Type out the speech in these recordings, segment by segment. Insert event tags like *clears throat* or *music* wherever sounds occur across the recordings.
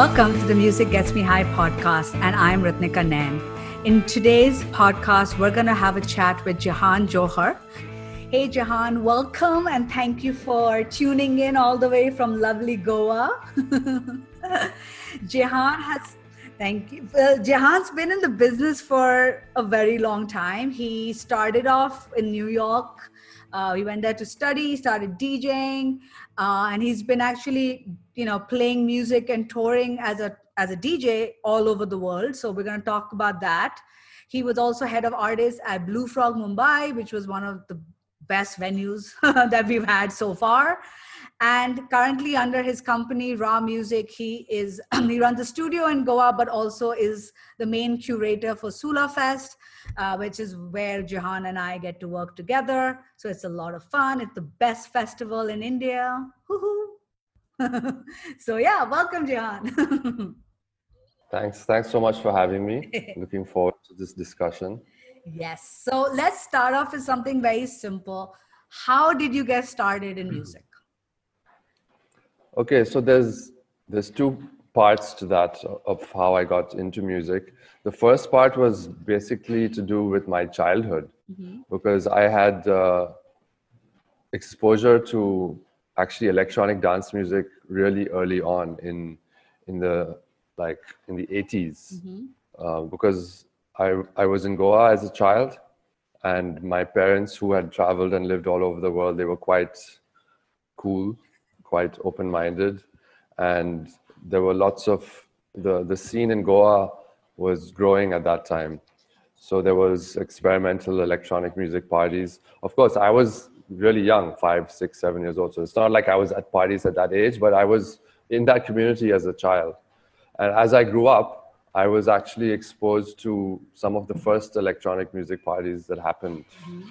Welcome to the Music Gets Me High podcast, and I'm Ritnika Nayan. In today's podcast, we're going to have a chat with Jahan Johar. Hey, Jahan, welcome and thank you for tuning in all the way from lovely Goa. *laughs* Jahan has Thank you. Well, Jahan's been in the business for a very long time. He started off in New York. Uh, he went there to study, started DJing, uh, and he's been actually, you know, playing music and touring as a as a DJ all over the world. So we're going to talk about that. He was also head of artists at Blue Frog Mumbai, which was one of the best venues *laughs* that we've had so far and currently under his company Ra Music he is *clears throat* he runs a studio in goa but also is the main curator for sula fest uh, which is where jahan and i get to work together. So it's a lot of fun. It's the best festival in india. *laughs* So yeah welcome jahan *laughs* thanks thanks so much for having me. *laughs* Looking forward to this discussion. Yes. So let's start off with something very simple. How did you get started in music? Okay, so there's there's two parts to that of how I got into music. The first part was basically to do with my childhood mm-hmm. because I had uh, exposure to actually electronic dance music really early on in in the like in the 80s mm-hmm. uh, because I I was in Goa as a child and my parents who had traveled and lived all over the world they were quite cool quite open-minded, and there were lots of the the scene in Goa was growing at that time. So there was experimental electronic music parties. Of course, I was really young, five, six, seven years old. So it's not like I was at parties at that age, but I was in that community as a child. And as I grew up, I was actually exposed to some of the first electronic music parties that happened mm-hmm.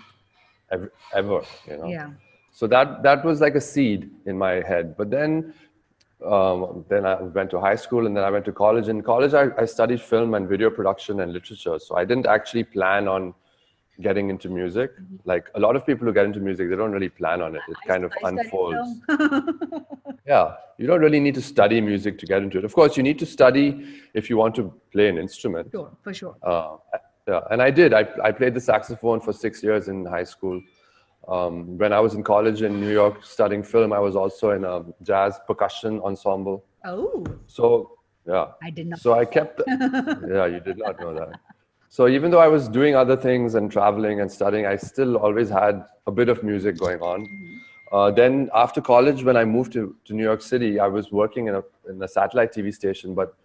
ever, ever, you know. Yeah so that that was like a seed in my head but then um, then I went to high school and then I went to college. In college, I, I, studied film and video production and literature. So I didn't actually plan on getting into music. Mm-hmm. Like a lot of people who get into music, they don't really plan on it. It kind of I unfolds. *laughs* yeah, you don't really need to study music to get into it. Of course, you need to study if you want to play an instrument. Sure, for sure. Uh, yeah, and I did. I, I played the saxophone for six years in high school. Um, when I was in college in New York studying film, I was also in a jazz percussion ensemble. Oh. So yeah. I did not. So I kept. *laughs* yeah, you did not know that. So even though I was doing other things and traveling and studying, I still always had a bit of music going on. Mm-hmm. Uh, then after college, when I moved to, to New York City, I was working in a, in a satellite TV station, but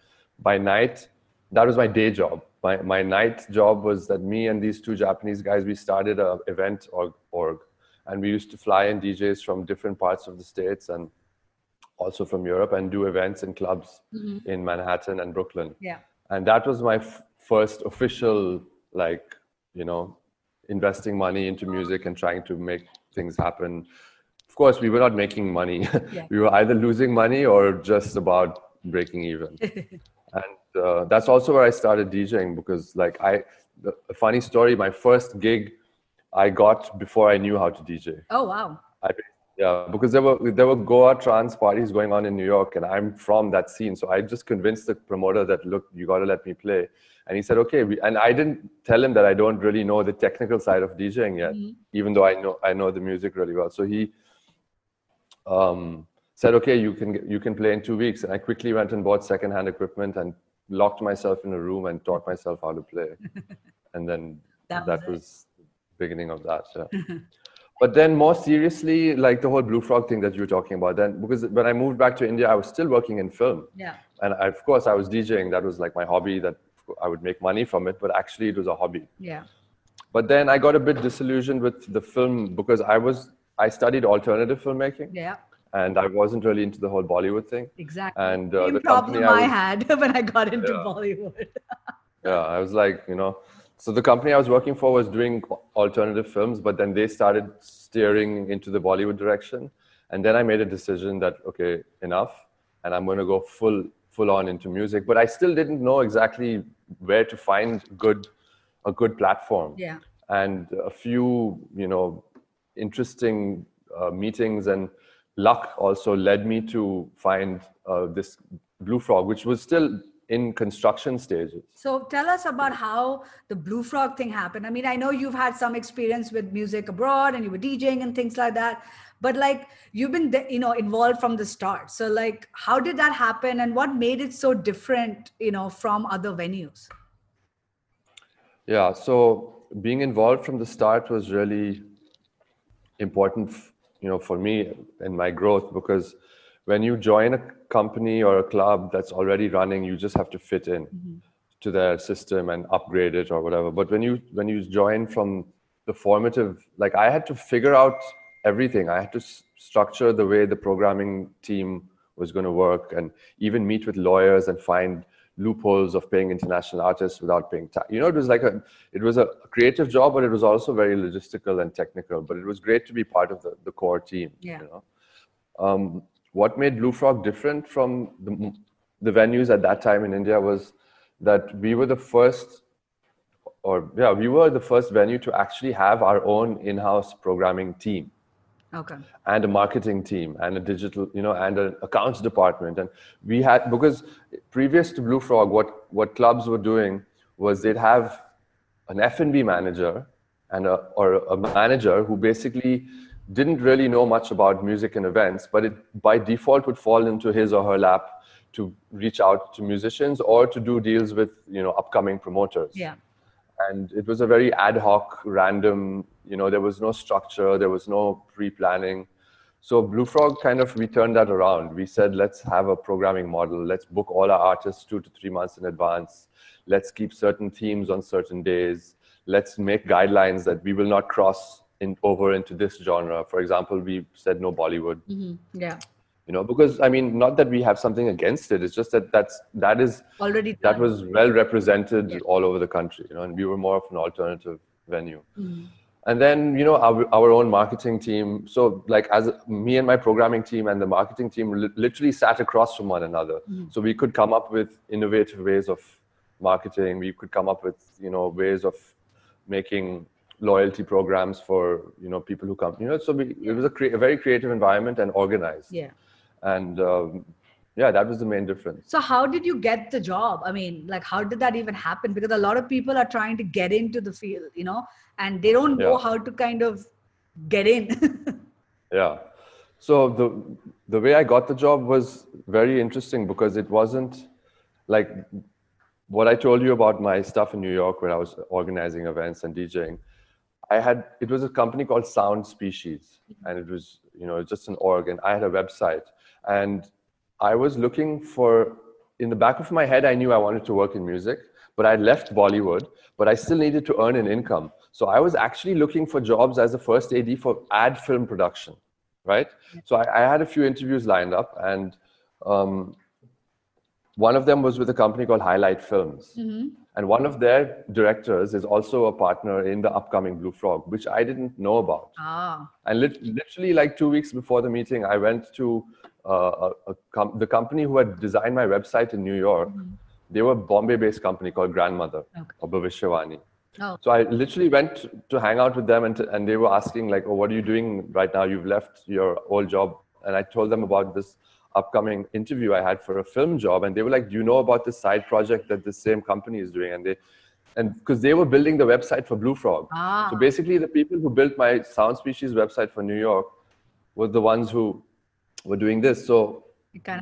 by night, that was my day job. My, my night job was that me and these two Japanese guys, we started a event org, org and we used to fly in DJs from different parts of the states and also from Europe and do events in clubs mm-hmm. in Manhattan and Brooklyn. Yeah. And that was my f- first official like, you know, investing money into music and trying to make things happen. Of course, we were not making money. *laughs* Yeah. we were either losing money or just about breaking even. *laughs* and uh, that's also where I started DJing because like I the, a funny story, my first gig I got before I knew how to DJ. Oh wow! I, yeah, because there were there were Goa trance parties going on in New York, and I'm from that scene, so I just convinced the promoter that look, you got to let me play, and he said okay. And I didn't tell him that I don't really know the technical side of DJing yet, mm-hmm. even though I know I know the music really well. So he um, said okay, you can you can play in two weeks, and I quickly went and bought secondhand equipment and locked myself in a room and taught myself how to play, *laughs* and then that, that was, was beginning of that. Yeah. but then more seriously, like the whole Blue Frog thing that you were talking about, then because when I moved back to India, I was still working in film. Yeah. And I, of course, I was DJing. That was like my hobby. That I would make money from it, but actually, it was a hobby. Yeah. But then I got a bit disillusioned with the film because I was I studied alternative filmmaking. Yeah. And I wasn't really into the whole Bollywood thing. Exactly. And uh, the problem I, was, I, had *laughs* when I got into yeah. Bollywood. *laughs* yeah, I was like, you know, so the company I was working for was doing alternative films, but then they started steering into the Bollywood direction. And then I made a decision that okay, enough, and I'm going to go full full on into music. But I still didn't know exactly where to find good a good platform. Yeah. And a few, you know, interesting uh, meetings and luck also led me to find uh, this Blue Frog, which was still in construction stages. So tell us about how the Blue Frog thing happened. I mean, I know you've had some experience with music abroad and you were DJing and things like that, but like you've been you know involved from the start. So like how did that happen and what made it so different, you know, from other venues? Yeah, so being involved from the start was really important, you know, for me and my growth because when you join a company or a club that's already running, you just have to fit in mm-hmm. to their system and upgrade it or whatever. But when you when you join from the formative, like I had to figure out everything. I had to s- structure the way the programming team was going to work, and even meet with lawyers and find loopholes of paying international artists without paying tax. You know, it was like a it was a creative job, but it was also very logistical and technical. But it was great to be part of the, the core team. Yeah. You know? Um, what made Blue Frog different from the, the venues at that time in India was that we were the first, or yeah, we were the first venue to actually have our own in-house programming team. Okay. And a marketing team and a digital, you know, and an accounts department. And we had because previous to Blue Frog, what what clubs were doing was they'd have an F&B manager and a or a manager who basically didn't really know much about music and events, but it by default would fall into his or her lap to reach out to musicians or to do deals with you know upcoming promoters. Yeah. And it was a very ad hoc, random. You know, there was no structure, there was no pre-planning. So Blue Frog kind of we turned that around. We said let's have a programming model. Let's book all our artists two to three months in advance. Let's keep certain themes on certain days. Let's make guidelines that we will not cross in, over into this genre. For example, we said no Bollywood. Mm-hmm. Yeah. You know, because I mean, not that we have something against it. It's just that that's that is already done. that was well represented yeah. all over the country. You know, and we were more of an alternative venue. Mm-hmm. And then you know our our own marketing team. So like as me and my programming team and the marketing team li- literally sat across from one another. Mm-hmm. So we could come up with innovative ways of marketing. We could come up with you know ways of making loyalty programs for you know people who come you know so we, it was a, cre- a, very creative environment and organized. Yeah. And um, yeah that was the main difference. So how did you get the job? I mean like how did that even happen? Because a lot of people are trying to get into the field you know and they don't know yeah. how to kind of get in. *laughs* Yeah. So the the way i got the job was very interesting because it wasn't like what i told you about my stuff in new york where i was organizing events and djing I had it was a company called Sound Species, and it was you know just an org, and I had a website, and I was looking for in the back of my head I knew I wanted to work in music, but I left Bollywood, but I still needed to earn an income, so I was actually looking for jobs as a first AD for ad film production, right? So I, I had a few interviews lined up, and um, one of them was with a company called Highlight Films. Mm-hmm. And one of their directors is also a partner in the upcoming Blue Frog, which I didn't know about. Ah. And lit- literally, like two weeks before the meeting, I went to uh, a, a com- the company who had designed my website in New York. Mm-hmm. They were a Bombay-based company called Grandmother okay. or Bhavishwani. Oh. So I literally went to hang out with them, and, t- and they were asking like, "Oh, what are you doing right now? You've left your old job." And I told them about this upcoming interview I had for a film job, and they were like, "Do you know about this side project that the same company is doing?" And they, and because they were building the website for Blue Frog, ah. so basically the people who built my Sound Species website for New York were the ones who were doing this. So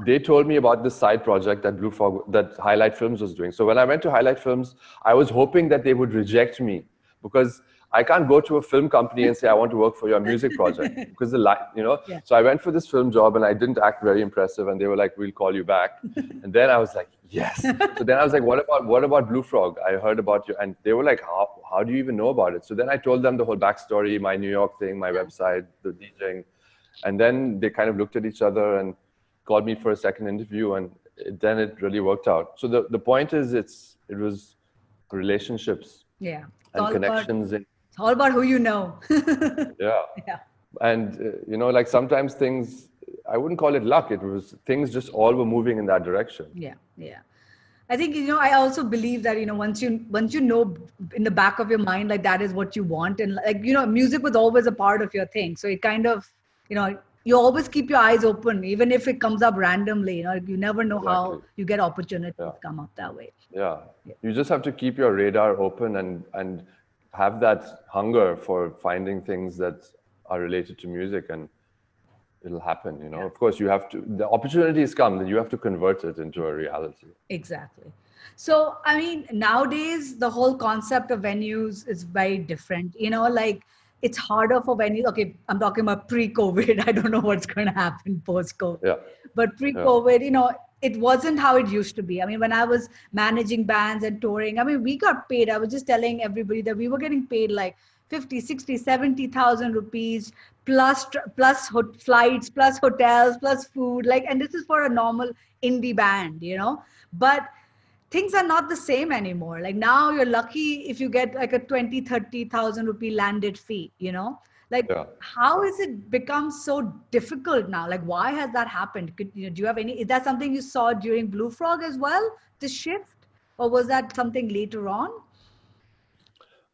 they told me about this side project that Blue Frog, that Highlight Films was doing. So when I went to Highlight Films, I was hoping that they would reject me because I can't go to a film company and say I want to work for your music *laughs* project because the light, you know. Yeah. So I went for this film job and I didn't act very impressive, and they were like, "We'll call you back." *laughs* and then I was like, "Yes." so then I was like, "What about what about Blue Frog? I heard about you," and they were like, "How how do you even know about it?" So then I told them the whole backstory, my New York thing, my website, the DJing, and then they kind of looked at each other and called me for a second interview, and then it really worked out. So the the point is, it's it was relationships yeah and connections in it's all about who you know. *laughs* yeah. Yeah. And uh, you know, like sometimes things, I wouldn't call it luck. It was things just all were moving in that direction. Yeah, yeah. I think you know. I also believe that you know once you once you know in the back of your mind like that is what you want, and like you know, music was always a part of your thing. So it kind of you know you always keep your eyes open, even if it comes up randomly. You know, you never know Exactly. how you get opportunities Yeah. come up that way. yeah. Yeah. You just have to keep your radar open and and have that hunger for finding things that are related to music and it'll happen, you know. Yeah. Of course you have to the opportunities come, then you have to convert it into a reality. Exactly. So, I mean, nowadays the whole concept of venues is very different. You know, like it's harder for venues. Okay, I'm talking about pre-COVID. *laughs* I don't know what's going to happen post-COVID. Yeah. But pre-COVID, you know, it wasn't how it used to be. I mean, when I was managing bands and touring, I mean, we got paid. I was just telling everybody that we were getting paid like 50, 60, 70,000 rupees plus ho- flights, plus hotels, plus food. Like, and this is for a normal indie band, you know. But things are not the same anymore. Like now you're lucky if you get like a 20, 30,000 rupee landed fee, you know. Like Yeah. how has it become so difficult now? Like why has that happened? Could, you know, do you have any? Is that something you saw during Blue Frog as well? The shift, or was that something later on?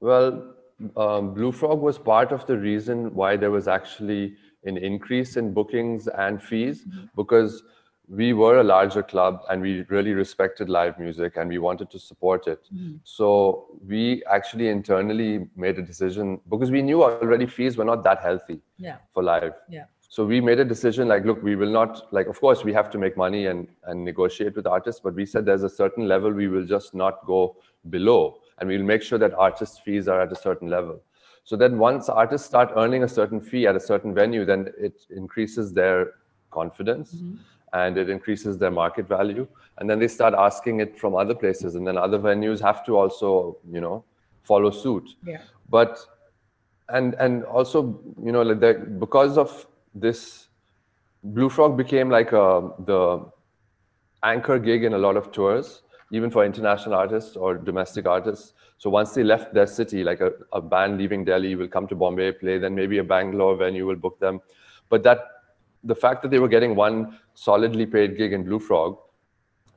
Well, um, Blue Frog was part of the reason why there was actually an increase in bookings and fees because we were a larger club and we really respected live music and we wanted to support it. Mm-hmm. So we actually internally made a decision because we knew already fees were not that healthy Yeah, for live. yeah, So we made a decision like, look, we will not like. Of course, we have to make money and and negotiate with artists, but we said there's a certain level we will just not go below, and we'll make sure that artists' fees are at a certain level. So then, once artists start earning a certain fee at a certain venue, then it increases their confidence mm-hmm. And it increases their market value, and then they start asking it from other places, and then other venues have to also, you know, follow suit. Yeah, but and and also you know like that because of this blue frog became like a the anchor gig in a lot of tours even for international artists or domestic artists. So once they left their city like a, a band leaving delhi will come to bombay play then maybe a bangalore venue will book them. But that the fact that they were getting one solidly paid gig in blue frog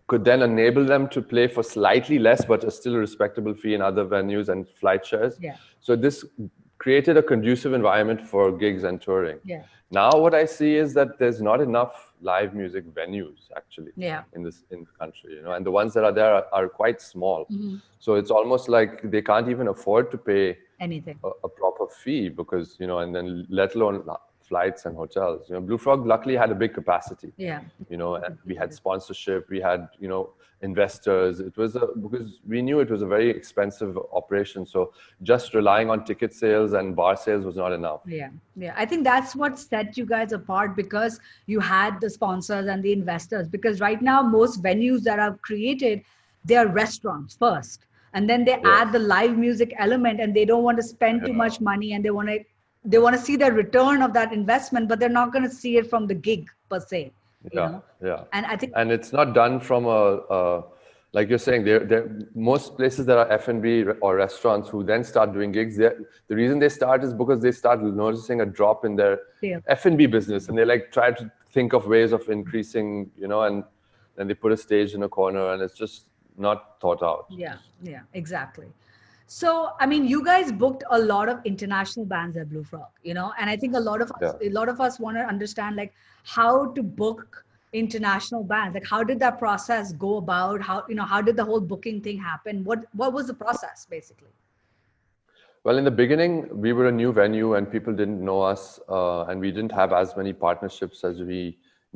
could then enable them to play for slightly less but a still a respectable fee in other venues and flight shares yeah, so this created a conducive environment for gigs and touring. yeah, Now what I see is that there's not enough live music venues actually yeah. in this in the country, you know, and the ones that are there are, are quite small. Mhm. So it's almost like they can't even afford to pay Anything. a, a proper fee because you know, and then let alone flights and hotels. You know, Blue Frog luckily had a big capacity Yeah, you know and we had sponsorship we had you know investors it was a because we knew it was a very expensive operation so just relying on ticket sales and bar sales was not enough Yeah, yeah. I think that's what set you guys apart because you had the sponsors and the investors. Because right now, most venues that are created, they are restaurants first, and then they Yes. add the live music element, and they don't want to spend too Yeah. much money, and they want to they want to see the return of that investment, but they're not going to see it from the gig per se. Yeah know? yeah And I think and it's not done from a, a like you're saying there there most places that are f&b or restaurants who then start doing gigs the reason they start is because they start noticing a drop in their f&b business and they like try to think of ways of increasing you know and then they put a stage in a corner and it's just not thought out Yeah, yeah, exactly. So, I mean, you guys booked a lot of international bands at Blue Frog, you know, and I think a lot of us, Yeah. a lot of us want to understand like how to book international bands. Like, how did that process go about? How you know, how did the whole booking thing happen? What what was the process basically? Well, in the beginning, we were a new venue and people didn't know us, uh, and we didn't have as many partnerships as we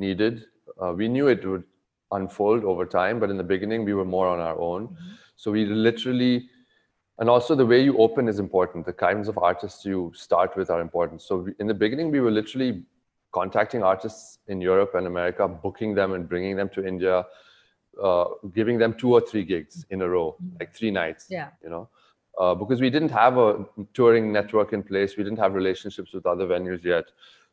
needed. Uh, we knew it would unfold over time, but in the beginning, we were more on our own. So we literally, and also the way you open is important. The kinds of artists you start with are important. So in the beginning, we were literally contacting artists in Europe and America, booking them and bringing them to India, uh, giving them two or three gigs in a row, like three nights. Yeah. You know, uh, because we didn't have a touring network in place, we didn't have relationships with other venues yet.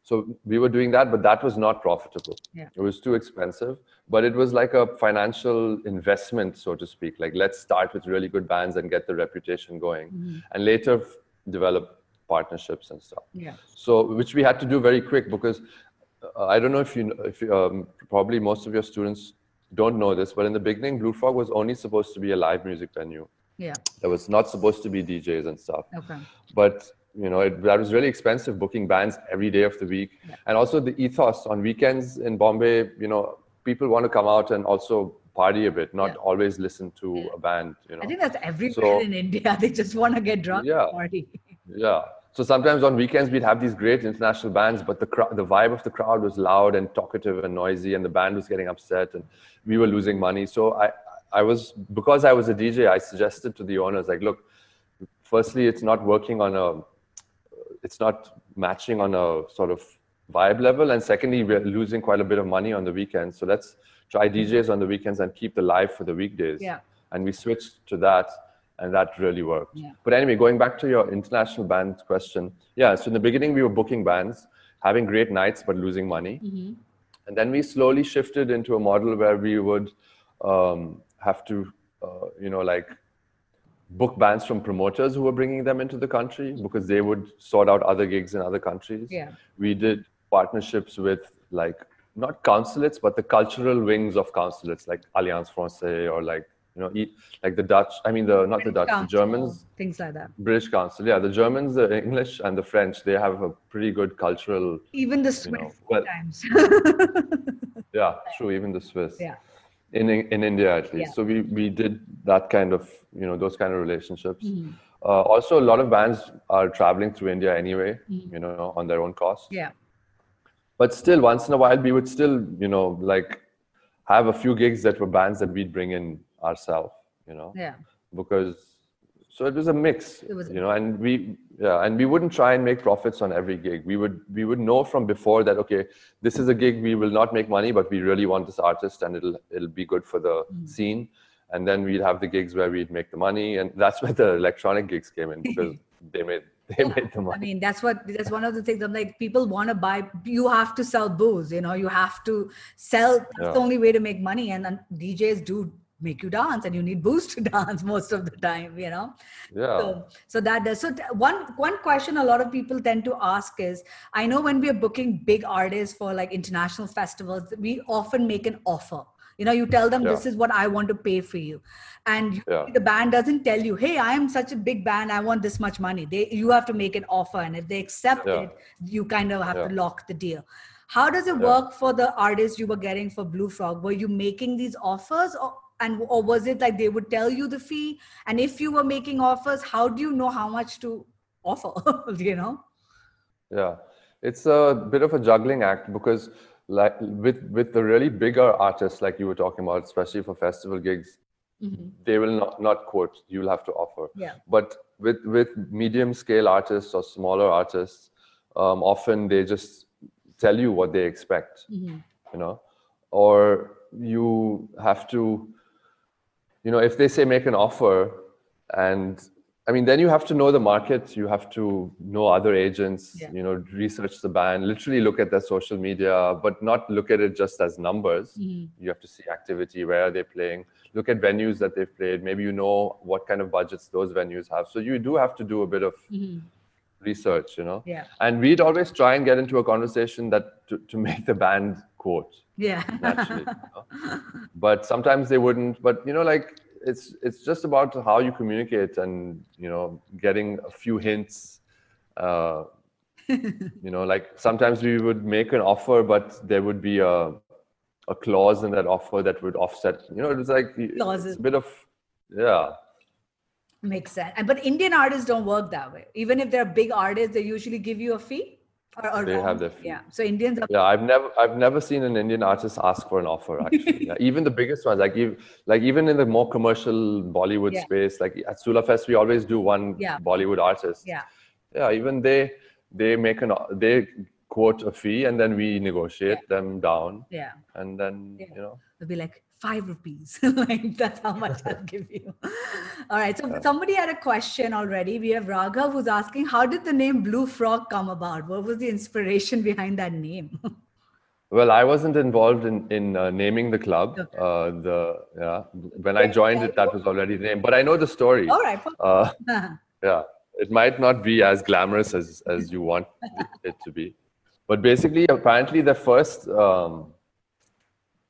So we were doing that, but that was not profitable. Yeah. It was too expensive, but it was like a financial investment, so to speak. Like let's start with really good bands and get the reputation going, and later f- develop partnerships and stuff Yeah. so which we had to do very quick because uh, i don't know if you if you, um, probably most of your students don't know this but in the beginning blue frog was only supposed to be a live music venue Yeah. there was not supposed to be djs and stuff Okay. but you know it, that was really expensive booking bands every day of the week yeah. and also the ethos on weekends in bombay you know people want to come out and also party a bit not yeah. always listen to yeah. a band you know i think that's everywhere so, in india *laughs* they just want to get drunk yeah party yeah so sometimes on weekends we'd have these great international bands but the cr- the vibe of the crowd was loud and talkative and noisy and the band was getting upset and we were losing money so i i was because i was a dj i suggested to the owners like look firstly it's not working on a it's not matching on a sort of vibe level. And secondly we're losing quite a bit of money on the weekends. So let's try djs on the weekends and keep the live for the weekdays. Yeah. And we switched to that and that really worked. Yeah. but anyway going back to your international band question. Yeah so in the beginning we were booking bands having great nights but losing money. Mm-hmm. and then we slowly shifted into a model where we would um, have to uh, you know like book bands from promoters who were bringing them into the country because they would sort out other gigs in other countries. Yeah. We did partnerships with like not consulates but the cultural wings of consulates like Alliance Francaise or like you know like the Dutch I mean the not British the Dutch Council, the Germans things like that. British Council yeah the Germans the English and the French they have a pretty good cultural even the Swiss you know, well, *laughs* yeah true even the Swiss. Yeah in in India at least. Yeah. So we we did that kind of you know those kind of relationships. Mm-hmm. Uh, also, a lot of bands are traveling through India anyway, mm-hmm. you know, on their own cost. Yeah. But still, once in a while, we would still you know like have a few gigs that were bands that we'd bring in ourselves, you know. Yeah. Because so it was a mix it was you know and we yeah and we wouldn't try and make profits on every gig we would we would know from before that okay this is a gig we will not make money but we really want this artist and it'll it'll be good for the mm. scene and then we'd have the gigs where we'd make the money and that's *laughs* where the electronic gigs came in because *laughs* they made they made the money. I mean, that's what that's one of the things. I'm like, people want to buy. You have to sell booze. You know, you have to sell. That's yeah. the only way to make money. And, and DJs do make you dance and you need boost to *laughs* dance most of the time you know? Yeah. So, so that does so one one question a lot of people tend to ask is i know when we are booking big artists for like international festivals we often make an offer. You know you tell them yeah. this is what i want to pay for you. And yeah. the band doesn't tell you hey i am such a big band i want this much money. They you have to make an offer and if they accept yeah. it you kind of have to lock the deal. How does it work for the artists you were getting for blue frog? Were you making these offers or, and or was it like they would tell you the fee? And if you were making offers how do you know how much to offer *laughs* you know? Yeah. It's a bit of a juggling act because like with with the really bigger artists like you were talking about especially for festival gigs mm-hmm. they will not not quote you'll have to offer. Yeah. But with with medium scale artists or smaller artists um, often they just tell you what they expect mm-hmm. you know? Or you have to you know if they say make an offer and i mean then you have to know the market you have to know other agents yeah. you know research the band literally look at their social media but not look at it just as numbers mm-hmm. you have to see activity where are they playing look at venues that they've played maybe you know what kind of budgets those venues have so you do have to do a bit of mm-hmm. Research you know yeah and we'd always try and get into a conversation that to, to make the band quote yeah naturally you *laughs* know? but sometimes they wouldn't but you know like it's it's just about how you communicate and you know getting a few hints uh, *laughs* you know like sometimes we would make an offer but there would be a a clause in that offer that would offset you know it was like Clauses. a bit of yeah makes sense but indian artists don't work that way even if they're big artists they usually give you a fee or, or they have their fee. Yeah. So Indians. Are- yeah, I've never, I've never seen an Indian artist ask for an offer. Actually, *laughs* yeah, even the biggest ones, like even, like even in the more commercial Bollywood yeah. space, like at Sula Fest, we always do one yeah. Bollywood artist. Yeah. Yeah. Even they, they make an, they quote a fee, and then we negotiate them down. Yeah. And then you know, they'll be like, five rupees. *laughs* like that's how much I'll *laughs* give you. All right. So somebody had a question already. We have Raghav who's asking, how did the name Blue Frog come about? What was the inspiration behind that name? *laughs* Well, I wasn't involved in in uh, naming the club. Okay. Uh, the yeah, when I joined it, that was already the name. But I know the story. All right. Uh, yeah, it might not be as glamorous as as you want it to be, but basically, apparently, the first um,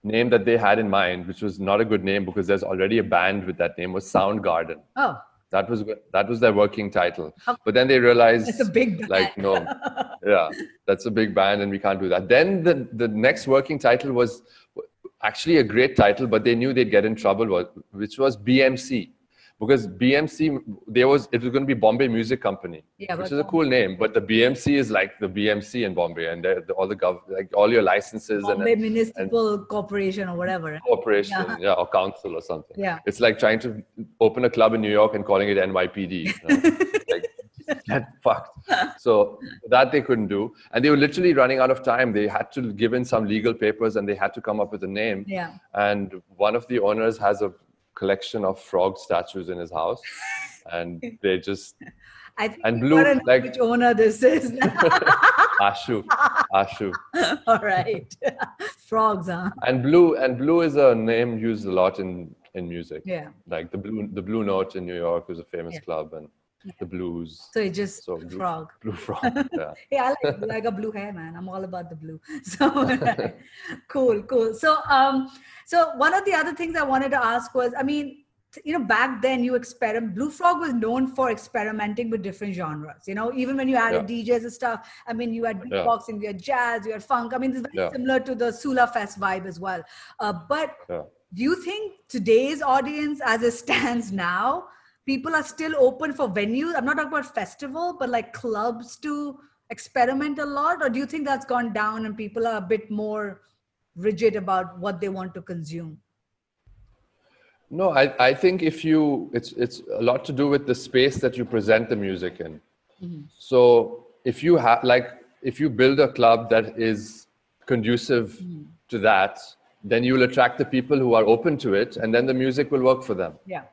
name that they had in mind, which was not a good name because there's already a band with that name, was Soundgarden. Oh. That was that was their working title. Um, but then they realized it's a big band. like no, *laughs* yeah, that's a big band and we can't do that. Then the the next working title was actually a great title, but they knew they'd get in trouble, which was BMC because BMC there was it was going to be Bombay Music Company, Yeah, which is a cool name. But the BMC is like the BMC in Bombay, and the, all the gov like all your licenses Brihanmumbai Municipal Corporation or whatever. corporation, Yeah. yeah. or council or something. Yeah. it's like trying to open a club in New York and calling it NYPD. you know? *laughs* like, get fucked. So that they couldn't do, and they were literally running out of time. They had to give in some legal papers, and they had to come up with a name. Yeah. And one of the owners has a collection of frog statues in his house, and *laughs* they just I think And blue, know like- which owner this is. *laughs* Ashu, Ashu, *laughs* All right. Frogs, huh? and blue. And blue is a name used a lot in in music. Yeah. Like the blue, the Blue Note in New York was a famous Yeah. club, and the blues. So it's just So blue, frog. *laughs* blue frog. *laughs* Yeah. Hey, I like. I got blue hair, man. I'm all about the blue. *laughs* So cool, cool. So um, so one of the other things I wanted to ask was, I mean, you know, back then you experiment. Blue Frog was known for experimenting with different genres. You know, even when you added DJs and stuff. I mean, you had Yeah. beatboxing, you had jazz, you had funk. I mean, it's very Yeah. similar to the Sula Fest vibe as well. Uh, but Yeah. do you think today's audience as it stands now people are still open for venues. I'm not talking about festival but like clubs to experiment a lot or do you think that's gone down and people are a bit more rigid about what they want to consume? No, I, I think if you, it's, it's a lot to do with the space that you present the music in. Mm-hmm. So if you have, like, if you build a club that is conducive mm-hmm. to that, then you will attract the people who are open to it, and then the music will work for them. yeah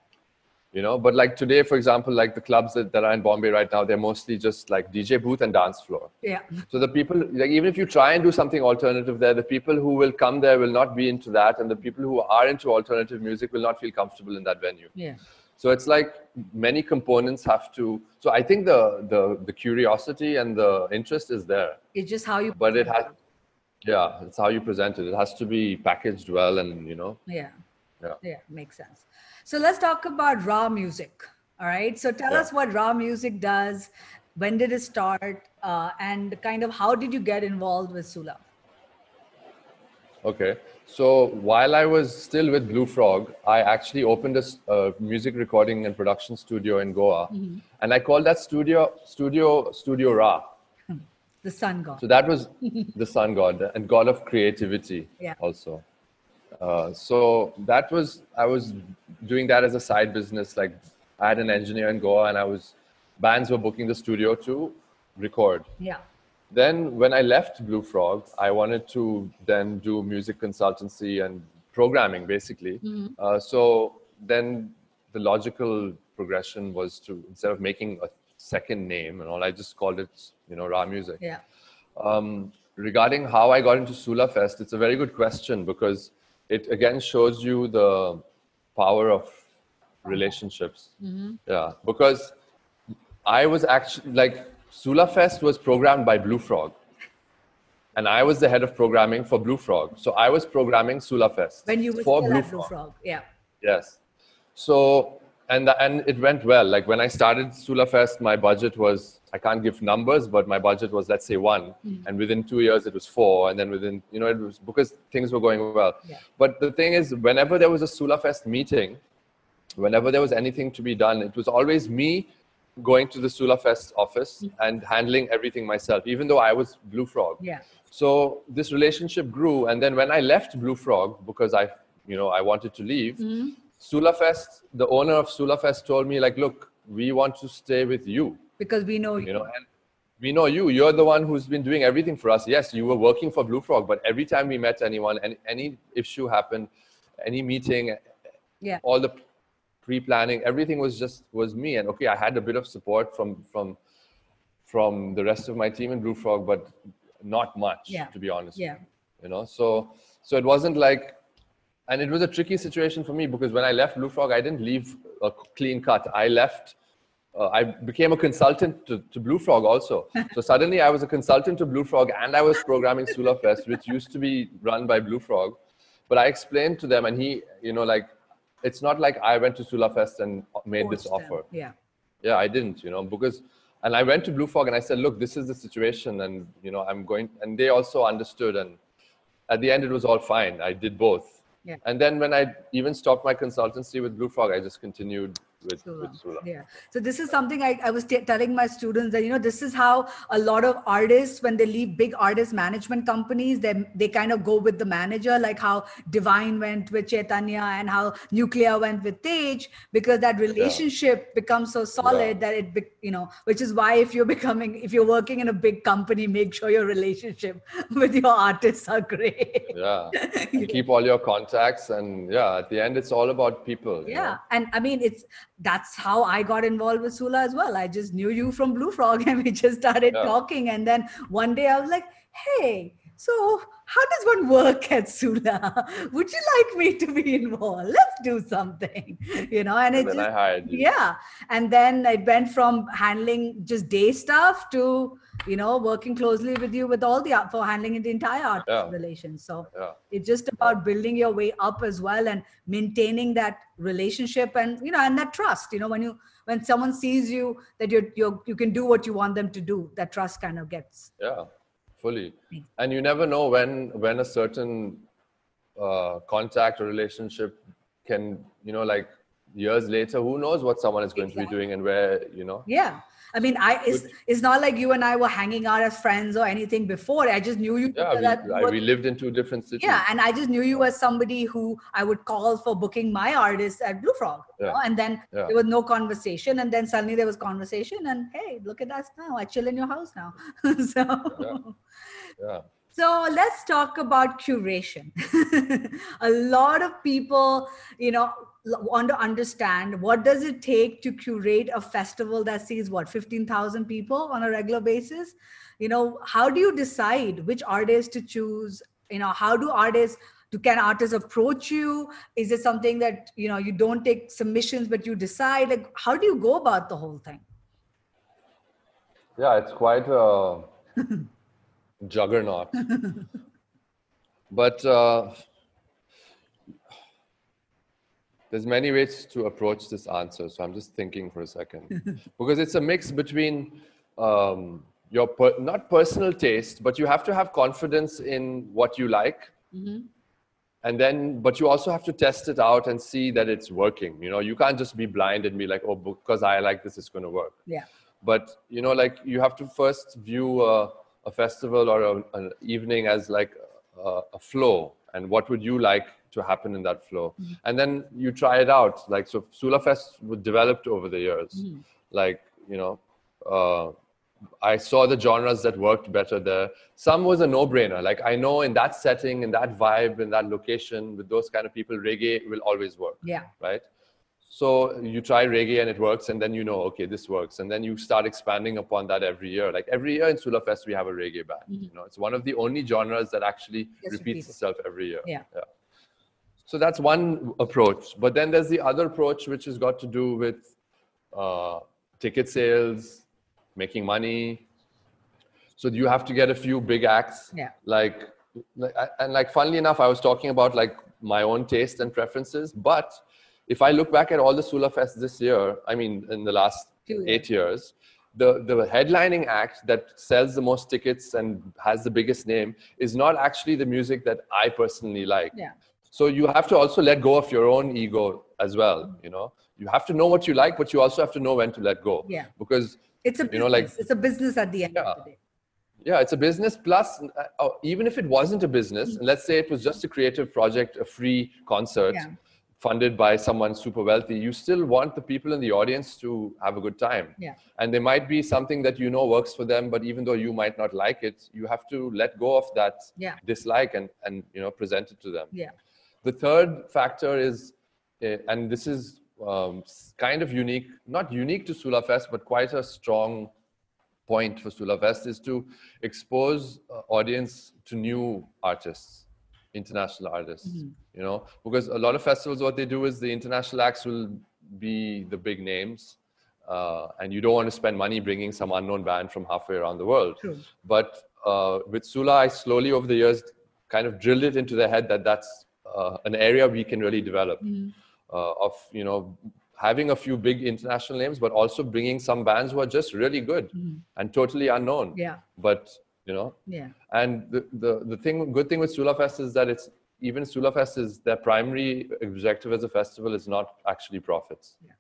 You know, but like today, for example, like the clubs that, that are in Bombay right now, they're mostly just like DJ booth and dance floor. yeah So the people, like even if you try and do something alternative there, the people who will come there will not be into that, and the people who are into alternative music will not feel comfortable in that venue. yeah So it's like many components have to. So I think the the the curiosity and the interest is there, it's just how you but it has, yeah, it's how you present it. It has to be packaged well, and you know, yeah yeah. yeah makes sense so let's talk about Ra Music all right so tell Yeah. us what Ra Music does when did it start uh, and kind of how did you get involved with sula Okay. So while I was still with Blue Frog, I actually opened a music recording and production studio in Goa, and I called that studio Studio Studio Ra. the sun god So that was the sun god and god of creativity *laughs* Yeah. also. Uh, so that was I was doing that as a side business. Like I had an engineer in Goa, and I was bands were booking the studio to record. yeah Then when I left Blue Frog, I wanted to then do music consultancy and programming basically. Uh, so then the logical progression was to instead of making a second name and all, I just called it you know Ra Music. yeah Um, regarding how I got into Sula Fest, it's a very good question because it again shows you the power of relationships. Mm-hmm. Yeah, because I was actually like Sula Fest was programmed by Blue Frog, and I was the head of programming for Blue Frog. So I was programming Sula Fest when you were for Blue blue frog yeah Yes. So and and it went well. Like when I started Sula Fest, my budget was I can't give numbers, but my budget was let's say one, mm-hmm. and within two years it was four, and then within you know it was because things were going well. Yeah. But the thing is, whenever there was a Sula Fest meeting, whenever there was anything to be done, it was always me going to the Sula Fest office mm-hmm. and handling everything myself, even though I was Blue Frog. yeah So this relationship grew, and then when I left Blue Frog because I, you know, I wanted to leave, mm-hmm. Sulafest, the owner of Sulafest, told me like, look, we want to stay with you, because we know you You know, and we know you. You're the one who's been doing everything for us. Yes, you were working for Blue Frog, but every time we met anyone, any, any issue happened, any meeting, yeah all the pre-planning, everything was just was me. And okay, I had a bit of support from from from the rest of my team in Blue Frog, but not much, Yeah. to be honest. Yeah. You know, so so it wasn't like, and it was a tricky situation for me because when I left Blue Frog, I didn't leave a clean cut. I left. Uh, I became a consultant to, to Blue Frog also. *laughs* so suddenly I was a consultant to Blue Frog and I was programming Sula Fest, which used to be run by Blue Frog. But I explained to them, and he, you know, like it's not like I went to Sula Fest and made Forced this them. offer. Yeah. Yeah, I didn't, you know, because and I went to Blue Frog and I said, look, this is the situation, and you know, I'm going, and they also understood, and at the end, it was all fine. I did both. Yeah. And then when I even stopped my consultancy with Blue Frog, I just continued with, Sula. with Sula. Yeah. So this is something I, I was t- telling my students that you know this is how a lot of artists when they leave big artist management companies they they kind of go with the manager like how Divine went with Chaitanya and how Nucleya went with Tej because that relationship becomes so solid Yeah. that it be, you know which is why if you're becoming if you're working in a big company make sure your relationship *laughs* with your artists are great. *laughs* Yeah. Keep all your contacts, and yeah, at the end, it's all about people. yeah know? and i mean it's that's how i got involved with sula as well. I just knew you from blue frog *laughs* and we just started Yeah. talking. And then one day i was like hey so how does one work at sula? *laughs* Would you like me to be involved? Let's do something *laughs* you know? And, And it just yeah. And then I went from handling just day stuff to you know working closely with you with all the for handling the entire art Yeah. relations so Yeah. it's just about building your way up as well and maintaining that relationship and you know and that trust you know when you when someone sees you that you're, you're you can do what you want them to do that trust kind of gets Yeah, fully. And you never know when when a certain uh, contact or relationship can, you know, like years later, who knows what someone is going to be doing and where, you know. yeah i mean i it's, it's not like you and i were hanging out as friends or anything before i just knew you Yeah, we, that I, were- we lived in two different cities. yeah and i just knew you as somebody who i would call for booking my artists at blue frog you Yeah. know, and then Yeah. there was no conversation and then suddenly there was conversation and hey look at us now i chill in your house now *laughs* so Yeah. yeah. so let's talk about curation *laughs* a lot of people you know want to understand what does it take to curate a festival that sees what 15000 people on a regular basis? You know how do you decide which artists to choose? You know how do artists do can artists approach you? Is it something that you know you don't take submissions but you decide? Like how do you go about the whole thing? Yeah, it's quite a *laughs* juggernaut. *laughs* but uh, there's many ways to approach this answer. So I'm just thinking for a second *laughs* because it's a mix between um, your per- not personal taste, but you have to have confidence in what you like. And then, but you also have to test it out and see that it's working. You know, you can't just be blind and be like, oh, because I like this, it's going to work yeah but you know like you have to first view a, a festival or a, an evening as like a, a flow and what would you like to happen in that flow mm-hmm. and then you try it out like so sula fest developed over the years mm-hmm. like you know uh, i saw the genres that worked better there some was a no-brainer like i know in that setting in that vibe in that location with those kind of people reggae will always work yeah right? So you try reggae and it works, and then you know, okay, this works, and then you start expanding upon that every year. Like every year in Sula Fest, we have a reggae band. Mm-hmm. You know, it's one of the only genres that actually repeats repeats. itself every year. Yeah. yeah. So that's one approach. But then there's the other approach, which has got to do with uh, ticket sales, making money. So you have to get a few big acts. Yeah. Like, and like funnily enough, I was talking about like my own taste and preferences. But if I look back at all the Sula Fest this year, I mean, in the last Few eight years, the the headlining act that sells the most tickets and has the biggest name is not actually the music that I personally like. yeah So you have to also let go of your own ego as well. You know, you have to know what you like, but you also have to know when to let go. Yeah. Because it's a business. You know, like- it's a business at the end Yeah. of the day yeah, it's a business. Plus, uh, uh, even if it wasn't a business, and let's say it was just a creative project, a free concert Yeah. funded by someone super wealthy, you still want the people in the audience to have a good time. Yeah. And there might be something that you know works for them, but even though you might not like it, you have to let go of that Yeah. dislike and and you know present it to them. yeah The third factor is, uh, and this is um, kind of unique, not unique to Sula Fest, but quite a strong point for Sula Fest, is to expose uh, audience to new artists, international artists. You know, because a lot of festivals, what they do is the international acts will be the big names, uh, and you don't want to spend money bringing some unknown band from halfway around the world. True. But uh, with Sula, I slowly over the years kind of drilled it into their head that that's uh, an area we can really develop. uh, of you know having a few big international names, but also bringing some bands who are just really good mm-hmm. and totally unknown. Yeah. But you know. Yeah. And the the the thing, good thing with Sulafest is that it's even Sulafest is their primary objective as a festival is not actually profits. Yeah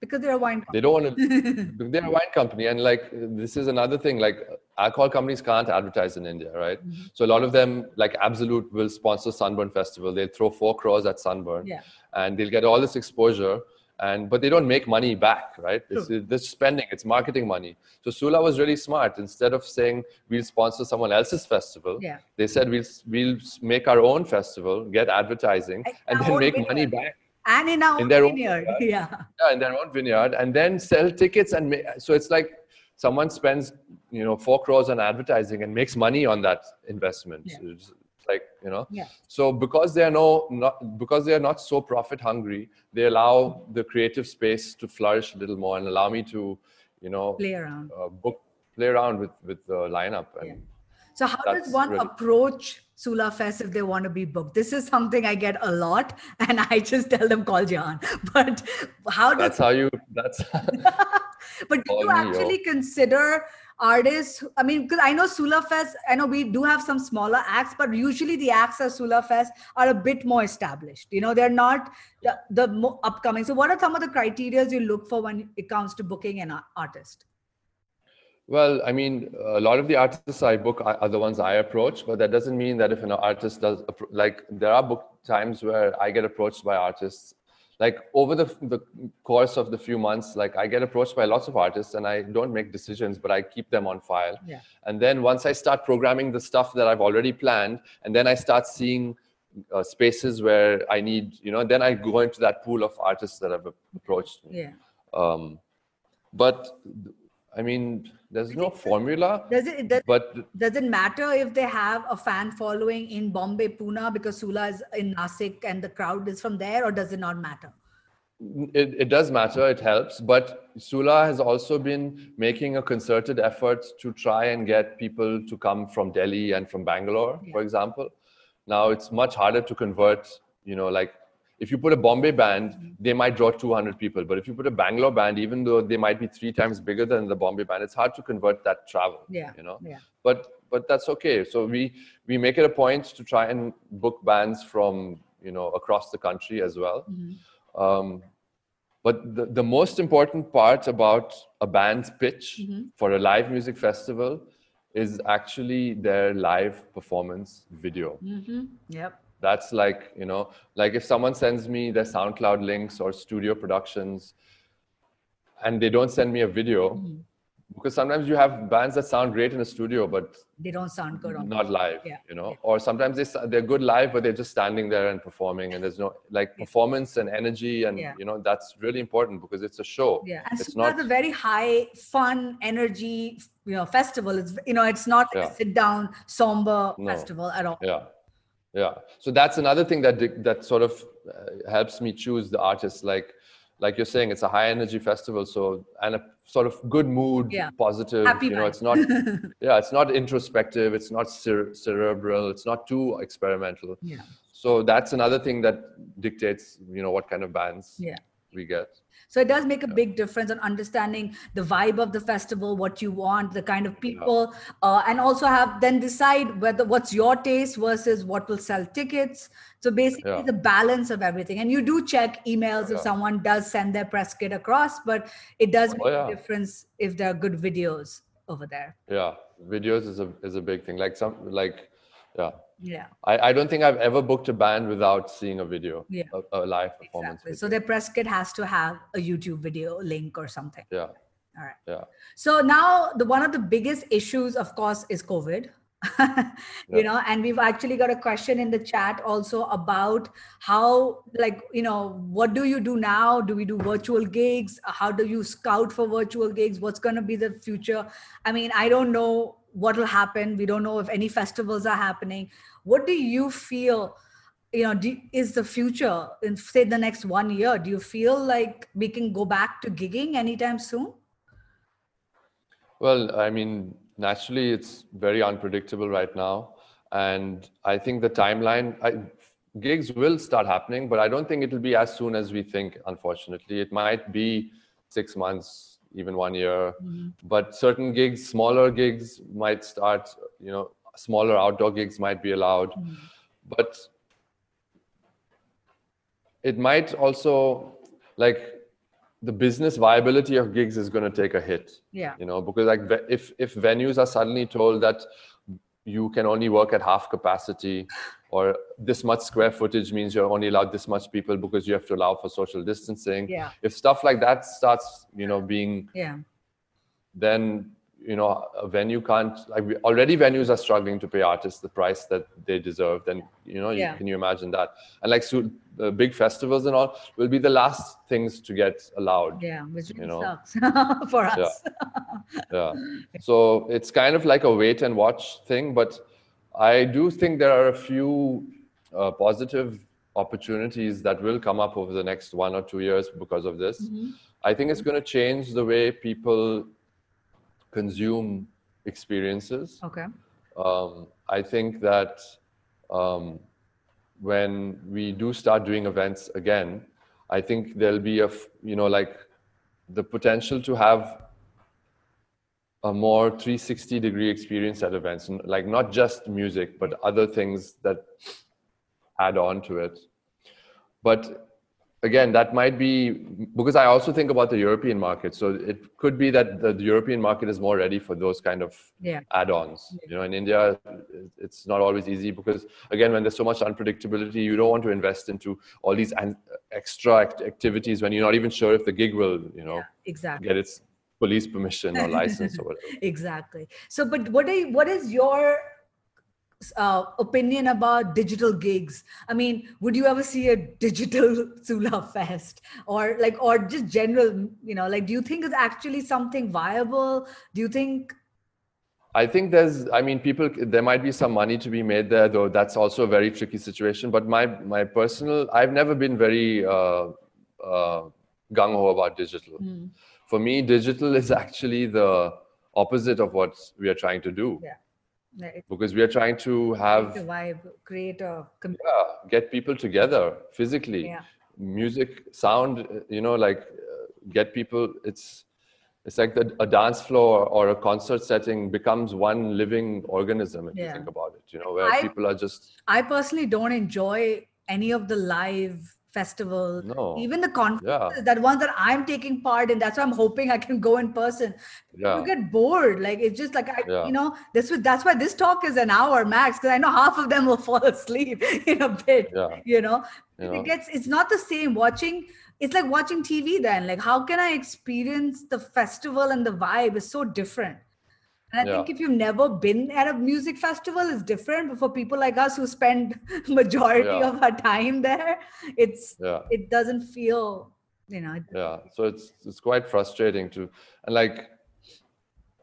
because they're a wine company. They don't want to, *laughs* they're a wine company. And like, this is another thing, like alcohol companies can't advertise in India, right? Mm-hmm. So a lot of them, like Absolut will sponsor Sunburn Festival. They'll throw four crores at Sunburn yeah. and they'll get all this exposure. And, but they don't make money back, right? It's, it's spending, it's marketing money. So Sula was really smart. Instead of saying we'll sponsor someone else's festival, yeah. they said we'll, we'll make our own festival, get advertising, and then make money back and in our in their vineyard. Own vineyard. *laughs* Yeah. yeah, in their own vineyard, and then sell tickets and so it's like someone spends you know four crores on advertising and makes money on that investment. Yeah. It's like you know. Yeah. So because they are no not because they are not so profit hungry, they allow the creative space to flourish a little more and allow me to you know play around, uh, book play around with with the lineup and. Yeah. So how does one really- approach Sulafest if they want to be booked. This is something I get a lot, *laughs* and I just tell them call Jahan. *laughs* But how that's how you that's *laughs* but do you actually consider artists? I mean, because I know Sulafest, I know we do have some smaller acts, but usually the acts at Sulafest are a bit more established. You know, they're not the, the upcoming. So, what are some of the criteria you look for when it comes to booking an artist? Well, I mean, a lot of the artists I book are the ones I approach, but that doesn't mean that if an artist does, like, there are book times where I get approached by artists. Like over the the course of the few months, like I get approached by lots of artists, and I don't make decisions, but I keep them on file. Yeah. And then once I start programming the stuff that I've already planned, and then I start seeing uh, spaces where I need, you know, then I go into that pool of artists that have approached me. Yeah. Um, but I mean, there's no formula. Does it? Does, but does it matter if they have a fan following in Bombay, Pune, because Sula is in Nasik and the crowd is from there, or does it not matter? It, it does matter. It helps, but Sula has also been making a concerted effort to try and get people to come from Delhi and from Bangalore, yeah. for example. Now it's much harder to convert. You know, like if you put a Bombay band, mm-hmm. they might draw 200 people. But if you put a Bangalore band, even though they might be three times bigger than the Bombay band, it's hard to convert that travel. Yeah. You know. Yeah. But but that's okay. So we we make it a point to try and book bands from you know across the country as well. Mm-hmm. Um, but the, the most important part about a band's pitch mm-hmm. for a live music festival is actually their live performance video. Mm-hmm. Yep that's like you know like if someone sends me their soundcloud links or studio productions and they don't send me a video mm-hmm. because sometimes you have bands that sound great in a studio but they don't sound good on not live yeah. you know yeah. or sometimes they they're good live but they're just standing there and performing and there's no like yeah. performance and energy and you know that's really important because it's a show yeah and it's not a very high fun energy you know festival it's you know it's not a sit down somber no. festival at all yeah yeah. So that's another thing that that sort of uh, helps me choose the artists like like you're saying it's a high energy festival so and a sort of good mood yeah. positive Happy you know it's not *laughs* yeah it's not introspective it's not cere- cerebral it's not too experimental. Yeah. So that's another thing that dictates you know what kind of bands yeah we get. So it does make a big difference on understanding the vibe of the festival what you want the kind of people yeah. uh, and also have then decide whether what's your taste versus what will sell tickets. So basically yeah. the balance of everything. And you do check emails yeah. if someone does send their press kit across but it does make oh, a difference if there are good videos over there. Yeah. Videos is a is a big thing. Like some like yeah yeah. I, I don't think i've ever booked a band without seeing a video yeah. a, a live performance exactly. so their press kit has to have a youtube video link or something. Yeah. All right. Yeah. So now the one of the biggest issues of course is covid. *laughs* You know and we've actually got a question in the chat also about how like you know what do you do now? Do we do virtual gigs? How do you scout for virtual gigs? What's going to be the future? I mean i don't know what will happen. We don't know if any festivals are happening. What do you feel you know do, is the future in say the next one year? Do you feel like we can go back to gigging anytime soon? Well i mean naturally it's very unpredictable right now. And i think the timeline I, gigs will start happening, but I don't think it'll be as soon as we think. Unfortunately, it might be six months, even one year. Mm-hmm. But certain gigs, smaller gigs, might start. You know, smaller outdoor gigs might be allowed, mm-hmm. but it might also like the business viability of gigs is going to take a hit yeah you know because like if if venues are suddenly told that you can only work at half capacity or this much square footage means you're only allowed this much people because you have to allow for social distancing. Yeah. If stuff like that starts you know being yeah. then you know a venue can't like we, already venues are struggling to pay artists the price that they deserve then you know yeah. you, can you imagine that and like so the big festivals and all will be the last things to get allowed yeah which really you know? sucks *laughs* for us yeah. *laughs* yeah so it's kind of like a wait and watch thing but i do think there are a few uh, positive opportunities that will come up over the next one or two years because of this mm-hmm. i think it's going to change the way people consume experiences. Okay. Um, I think that um, when we do start doing events again, I think there'll be a, you know, like the potential to have a more 360 degree experience at events, like not just music, but other things that add on to it. But again, that might be because I also think about the European market. So it could be that the, European market is more ready for those kind of yeah. add-ons. You know, in India, it's not always easy because again, when there's so much unpredictability, you don't want to invest into all these an- extra act- activities when you're not even sure if the gig will, you know, yeah, exactly get its police permission or license or whatever. *laughs* exactly. So, but what are, what is your uh, opinion about digital gigs i mean would you ever see a digital *laughs* sula fest or like or just general you know like do you think it's actually something viable do you think I think there's, I mean, people, there might be some money to be made there, though that's also a very tricky situation. But my, my personal, I've never been very uh, uh, gung ho about digital. Mm. For me, digital is *laughs* actually the opposite of what we are trying to do. Yeah because we are trying to have a vibe, create a yeah, get people together physically. Yeah. Music, sound, you know, like uh, get people. It's it's like the, a dance floor or a concert setting becomes one living organism if yeah. you think about it. You know, where I, people are just. I personally don't enjoy any of the live festival no. even the conferences yeah. that ones that i'm taking part in that's why i'm hoping i can go in person yeah. you get bored like it's just like i yeah. you know this was that's why this talk is an hour max because i know half of them will *laughs* fall asleep *laughs* in a bit yeah. you know it gets it's not the same watching it's like watching tv then like how can i experience the festival and the vibe is so different and I yeah. think if you've never been at a music festival, it's different. But for people like us who spend *laughs* majority yeah. of our time there, it's yeah. it doesn't feel, you know. Yeah. So it's it's quite frustrating to and like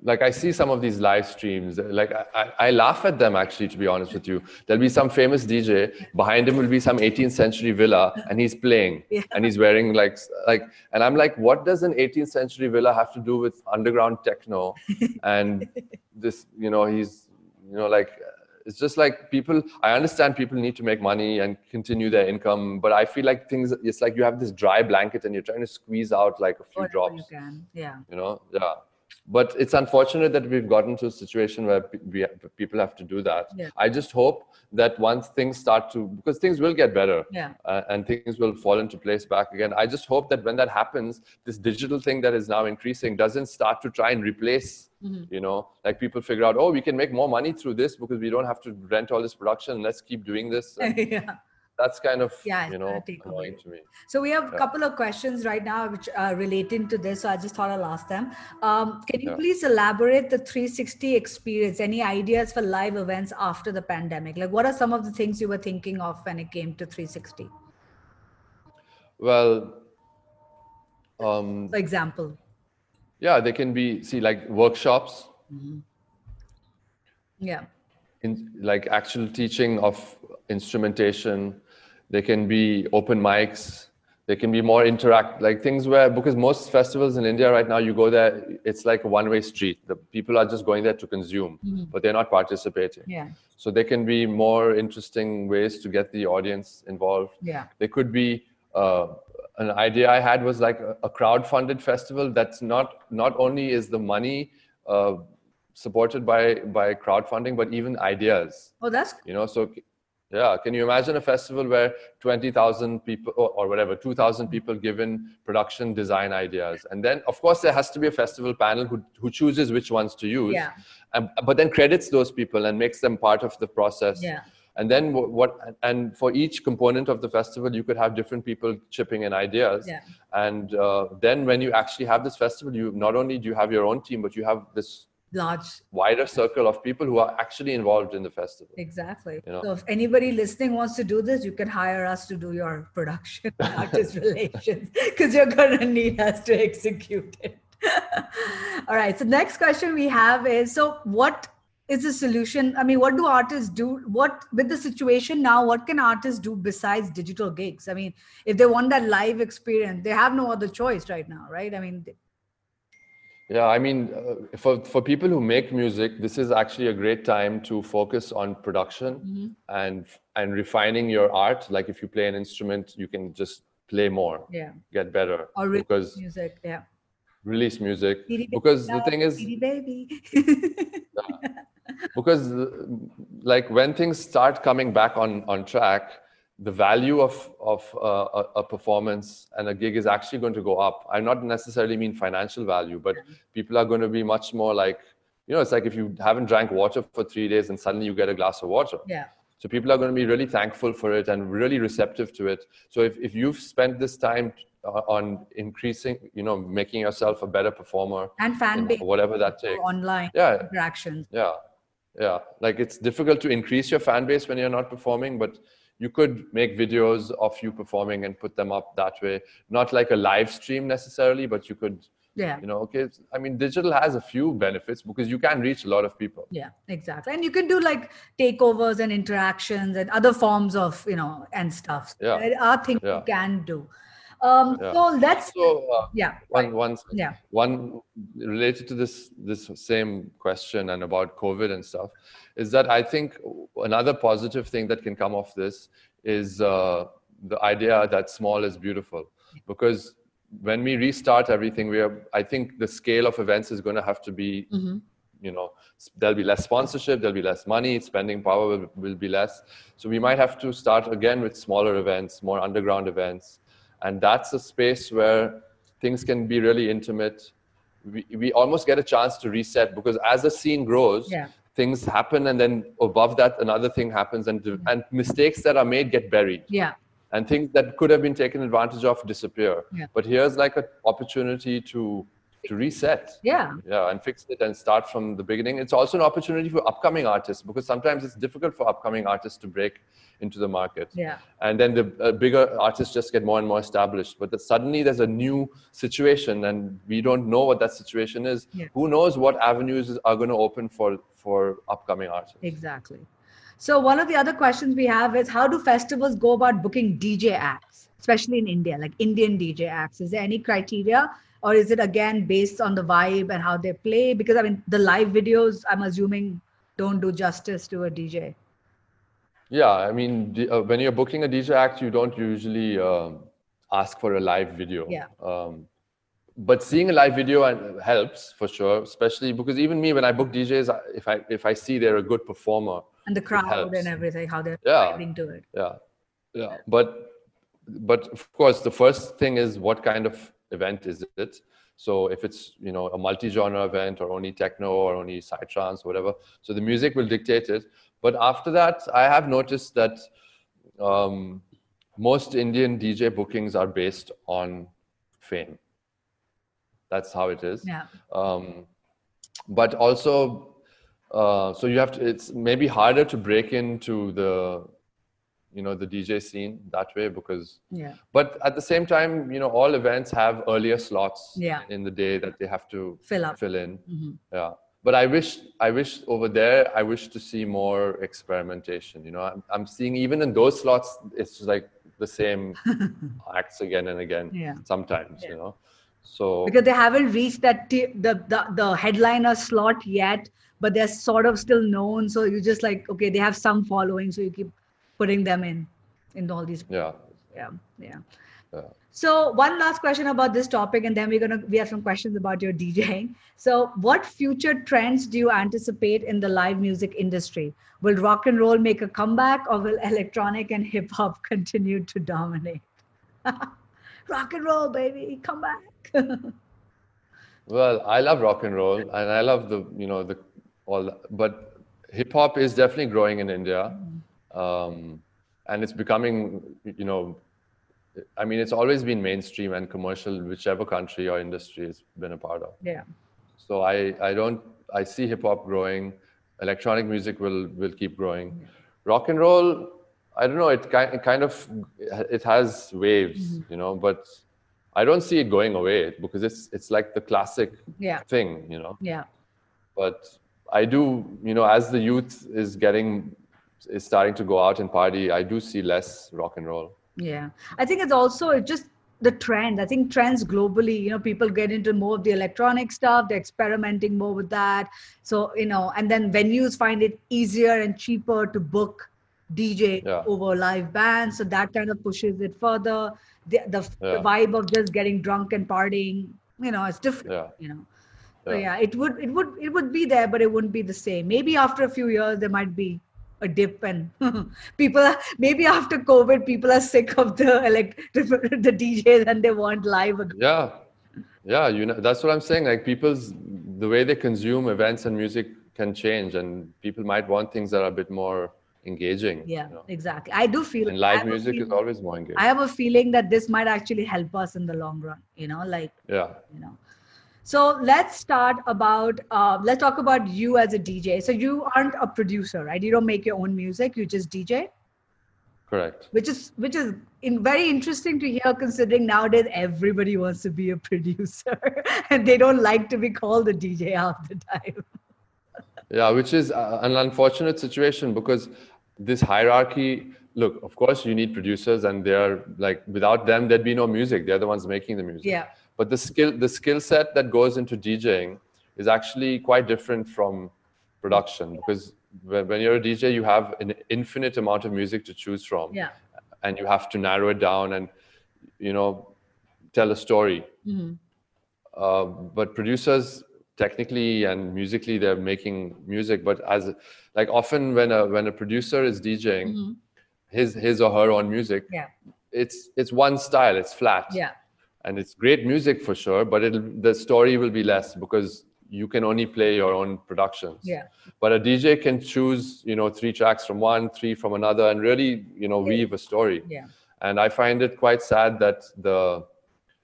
like I see some of these live streams, like I, I, laugh at them actually, to be honest with you. There'll be some famous DJ, behind him will be some 18th century villa, and he's playing, yeah. and he's wearing like like, and I'm like, what does an 18th century villa have to do with underground techno? *laughs* And this, you know, he's, you know, like it's just like people. I understand people need to make money and continue their income, but I feel like things. It's like you have this dry blanket, and you're trying to squeeze out like a few Whatever drops. You can, yeah. You know, yeah but it's unfortunate that we've gotten to a situation where we, people have to do that yeah. i just hope that once things start to because things will get better yeah. uh, and things will fall into place back again i just hope that when that happens this digital thing that is now increasing doesn't start to try and replace mm-hmm. you know like people figure out oh we can make more money through this because we don't have to rent all this production and let's keep doing this and, *laughs* yeah that's kind of yeah, you know annoying to me. So we have a couple of questions right now which are relating to this. So I just thought I'll ask them. Um, can you yeah. please elaborate the 360 experience? Any ideas for live events after the pandemic? Like, what are some of the things you were thinking of when it came to 360? Well, um, for example. Yeah, they can be see like workshops. Mm-hmm. Yeah. In like actual teaching of instrumentation, there can be open mics. they can be more interact like things where because most festivals in india right now you go there it's like a one way street. The people are just going there to consume mm-hmm. but they're not participating. Yeah. So there can be more interesting ways to get the audience involved. Yeah. There could be uh, an idea i had was like a, a crowd funded festival that's not not only is the money uh, supported by by crowdfunding but even ideas. Oh that's you know so yeah, can you imagine a festival where 20,000 people or, or, whatever, 2,000 people given production design ideas? And then, of course, there has to be a festival panel who, who chooses which ones to use, yeah. and, but then credits those people and makes them part of the process. Yeah. And then what, and for each component of the festival, you could have different people chipping in ideas. Yeah. And uh, then when you actually have this festival, you not only do you have your own team, but you have this large wider circle of people who are actually involved in the festival. Exactly. You know? so if anybody listening wants to do this you can hire us to do your production *laughs* artist *laughs* relations because you're going to need us to execute it. *laughs* All right so next question we have is so what is the solution? I mean what do artists do? What with the situation now what can artists do besides digital gigs? I mean if they want that live experience they have no other choice right now right? I mean yeah, I mean, uh, for for people who make music, this is actually a great time to focus on production mm-hmm. and and refining your art. Like if you play an instrument, you can just play more, yeah, get better, or because music, yeah, release music. Because the thing is, baby. yeah, because like when things start coming back on on track, the value of of uh, a, a, performance and a gig is actually going to go up. I not necessarily mean financial value, but people are going to be much more like you know, it's like if you haven't drank water for three days and suddenly you get a glass of water. Yeah. So people are going to be really thankful for it and really receptive to it. So if, if you've spent this time uh, on increasing, you know, making yourself a better performer and fan base, whatever that takes, online yeah, interactions, yeah, yeah. Like it's difficult to increase your fan base when you're not performing, but you could make videos of you performing and put them up that way. Not like a live stream necessarily but you could yeah. you know okay i mean digital has a few benefits because you can reach a lot of people. Yeah exactly. And you can do like takeovers and interactions and other forms of you know and stuff. Yeah. There are things yeah. you can do um yeah. so let's so, uh, yeah one one yeah one related to this this same question and about covid and stuff is that i think another positive thing that can come off this is uh, the idea that small is beautiful because when we restart everything we are i think the scale of events is going to have to be mm-hmm. you know there'll be less sponsorship there'll be less money spending power will, will be less so we might have to start again with smaller events more underground events and that's a space where things can be really intimate we, we almost get a chance to reset because as the scene grows yeah. things happen and then above that another thing happens and mm-hmm. and mistakes that are made get buried yeah and things that could have been taken advantage of disappear yeah. but here's like an opportunity to to reset. Yeah. Yeah and fix it and start from the beginning. It's also an opportunity for upcoming artists because sometimes it's difficult for upcoming artists to break into the market. Yeah. And then the uh, bigger artists just get more and more established but suddenly there's a new situation and we don't know what that situation is. Yeah. who knows what avenues are going to open for for upcoming artists. Exactly. So one of the other questions we have is how do festivals go about booking dj acts especially in india? Like indian dj acts is there any criteria or is it again based on the vibe and how they play? Because i mean the live videos i'm assuming don't do justice to a dj yeah i mean uh, when you're booking a dj act you don't usually uh, ask for a live video. Yeah. Um, but seeing a live video helps for sure especially because even me when i book djs if i if i see they're a good performer and the crowd and everything how they're yeah. to it. Yeah. Yeah. But but of course the first thing is what kind of event is it? So if it's you know a multi-genre event or only techno or only psytrance or whatever, so the music will dictate it. But after that, I have noticed that um, most Indian DJ bookings are based on fame. That's how it is. Yeah. Um, but also, uh, so you have to. It's maybe harder to break into the you know the dj scene that way because yeah but at the same time you know all events have earlier slots yeah. in the day that they have to fill up fill in mm-hmm. yeah but i wish i wish over there i wish to see more experimentation you know i'm, I'm seeing even in those slots it's like the same *laughs* acts again and again. Yeah. Sometimes, Yeah. you know. So because they haven't reached that t- the, the the headliner slot yet but they're sort of still known so you just like okay they have some following so you keep putting them in in all these yeah, yeah yeah. Yeah. so one last question about this topic and then we're gonna we have some questions about your djing. So what future trends do you anticipate in the live music industry? Will rock and roll make a comeback or will electronic and hip hop *laughs* continue to dominate? *laughs* Rock and roll baby come back. *laughs* Well, I love rock and roll, and I love the you know the all, but hip hop is definitely growing in India, mm-hmm. Um, and it's becoming you know, I mean, it's always been mainstream and commercial, whichever country or industry it's been a part of. yeah So I I don't I see hip hop growing, electronic music will will keep growing, rock and roll. I don't know. It kind kind of it has waves, you know, but I don't see it going away because it's it's like the classic yeah thing, you know. yeah But I do, you know, as the youth is getting is starting to go out and party, I do see less rock and roll. Yeah, I think it's also just the trend. I think trends globally, you know, people get into more of the electronic stuff, they're experimenting more with that. So, you know, and then venues find it easier and cheaper to book DJ Yeah. over live bands. So that kind of pushes it further. The, the, the vibe of just getting drunk and partying, you know, it's different, Yeah. you know. So Yeah. yeah, it would it would it would be there, but it wouldn't be the same. Maybe after a few years there might be a dip and *laughs* people are, maybe after COVID people are sick of the elect *laughs* the DJs and they want live again. Yeah, yeah, you know, that's what I'm saying. Like people's the way they consume events and music can change, and people might want things that are a bit more engaging. you Yeah, know. exactly. I do feel And live music is always more engaging. I have a feeling that this might actually help us in the long run. You know, like yeah. you know. So let's start about uh, let's talk about you as a DJ. So you aren't a producer, right? You don't make your own music. You just DJ. Correct. which is which is in very interesting to hear considering nowadays everybody wants to be a *laughs* producer and they don't like to be called a dj half the time Yeah, which is uh, an unfortunate situation because this hierarchy. Look, of course, you need producers, and they're like without them, there'd be no music. They're the ones making the music. yeah But the skill, the skill set that goes into DJing is actually quite different from production because when you're a DJ, you have an infinite amount of music to choose from, yeah. And you have to narrow it down and you know tell a story. Mhm. Uh, but producers technically and musically they're making music. But as like often when a when a producer is djing Mhm. his his or her own music yeah. it's it's one style. It's flat. Yeah and it's great music for sure but it'll the story will be less because you can only play your own productions. Yeah. But a dj can choose you know three tracks from one three from another and really you know weave a story. Yeah. And i find it quite sad that the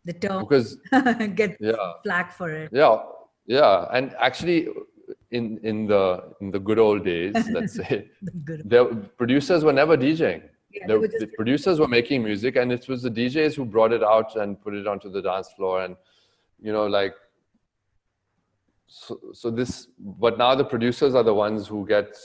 the term because *laughs* get yeah. flack for it. Yeah. Yeah. And actually in in the in the good old days let's *laughs* say the producers were never djing Yeah, the, they were just- the producers were making music and it was the djs who brought it out and put it onto the dance floor and you know like so, so this but now the producers are the ones who get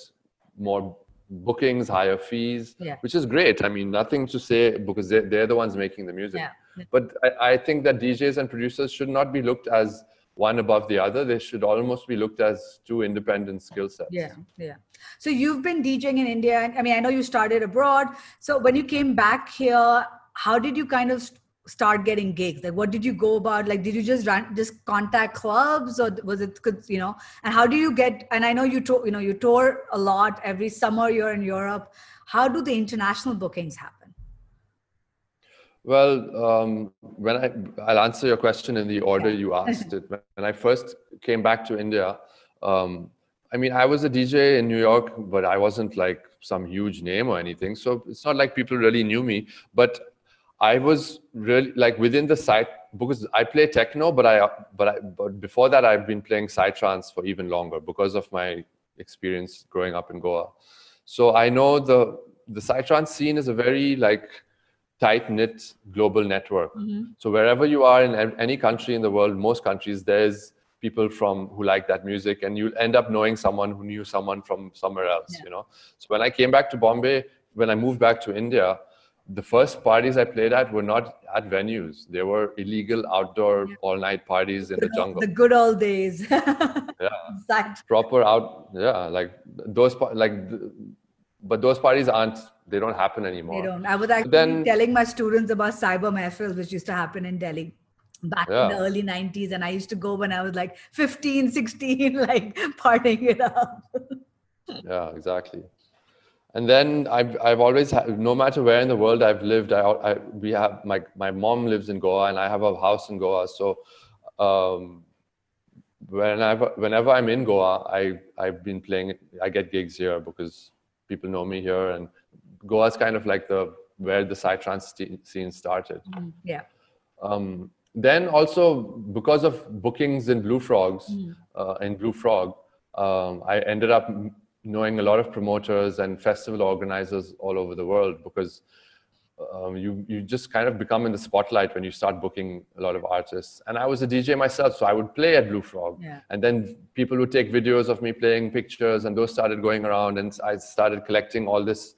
more bookings higher fees Yeah. which is great. I mean nothing to say because they're, they're the ones making the music. Yeah. But I, I think that DJs and producers should not be looked as one above the other. They should almost be looked as two independent skill sets. yeah yeah. So you've been djing in india i mean i know you started abroad. So when you came back here how did you kind of start getting gigs? Like what did you go about? Like did you just run just contact clubs or was it you know and how do you get and i know you tour you know you tour a lot every summer you're in europe. How do the international bookings happen Well, um, when I I'll answer your question in the order you asked it. *laughs* When I first came back to India, um, I mean, I was a DJ in New York, but I wasn't like some huge name or anything. So it's not like people really knew me. But I was really like within the site because I play techno, but I but I but before that I've been playing psytrance for even longer because of my experience growing up in Goa. So I know the the psytrance scene is a very like tight knit global network. Mm-hmm. So wherever you are in any country in the world, most countries, there's people from who like that music, and you'll end up knowing someone who knew someone from somewhere else. Yeah. You know. So when I came back to Bombay, when I moved back to India, the first parties I played at were not at venues. They were illegal outdoor yeah. all night parties in the, the jungle. The good old days. *laughs* yeah. Exactly. Proper out. Yeah. Like those, like, but those parties aren't, they don't happen anymore. They don't. I was actually then, telling my students about cyber mehfils, which used to happen in Delhi back yeah. in the early 90s. And I used to go when I was like 15, 16, *laughs* like partying it up. yeah, exactly and then I've I've always had, no matter where in the world I've lived, I, I we have my my mom lives in Goa and I have a house in Goa, so um, whenever whenever I'm in Goa, I I've been playing. I get gigs here because people know me here, and Goa is kind of like the where the psytrance scene started. Mm, yeah. Um, then also because of bookings in Blue Frogs, mm. uh, in Blue Frog, um, I ended up knowing a lot of promoters and festival organizers all over the world because um, you you just kind of become in the spotlight when you start booking a lot of artists. And I was a DJ myself, so I would play at Blue Frog, yeah. and then people would take videos of me playing pictures, and those started going around, and I started collecting all this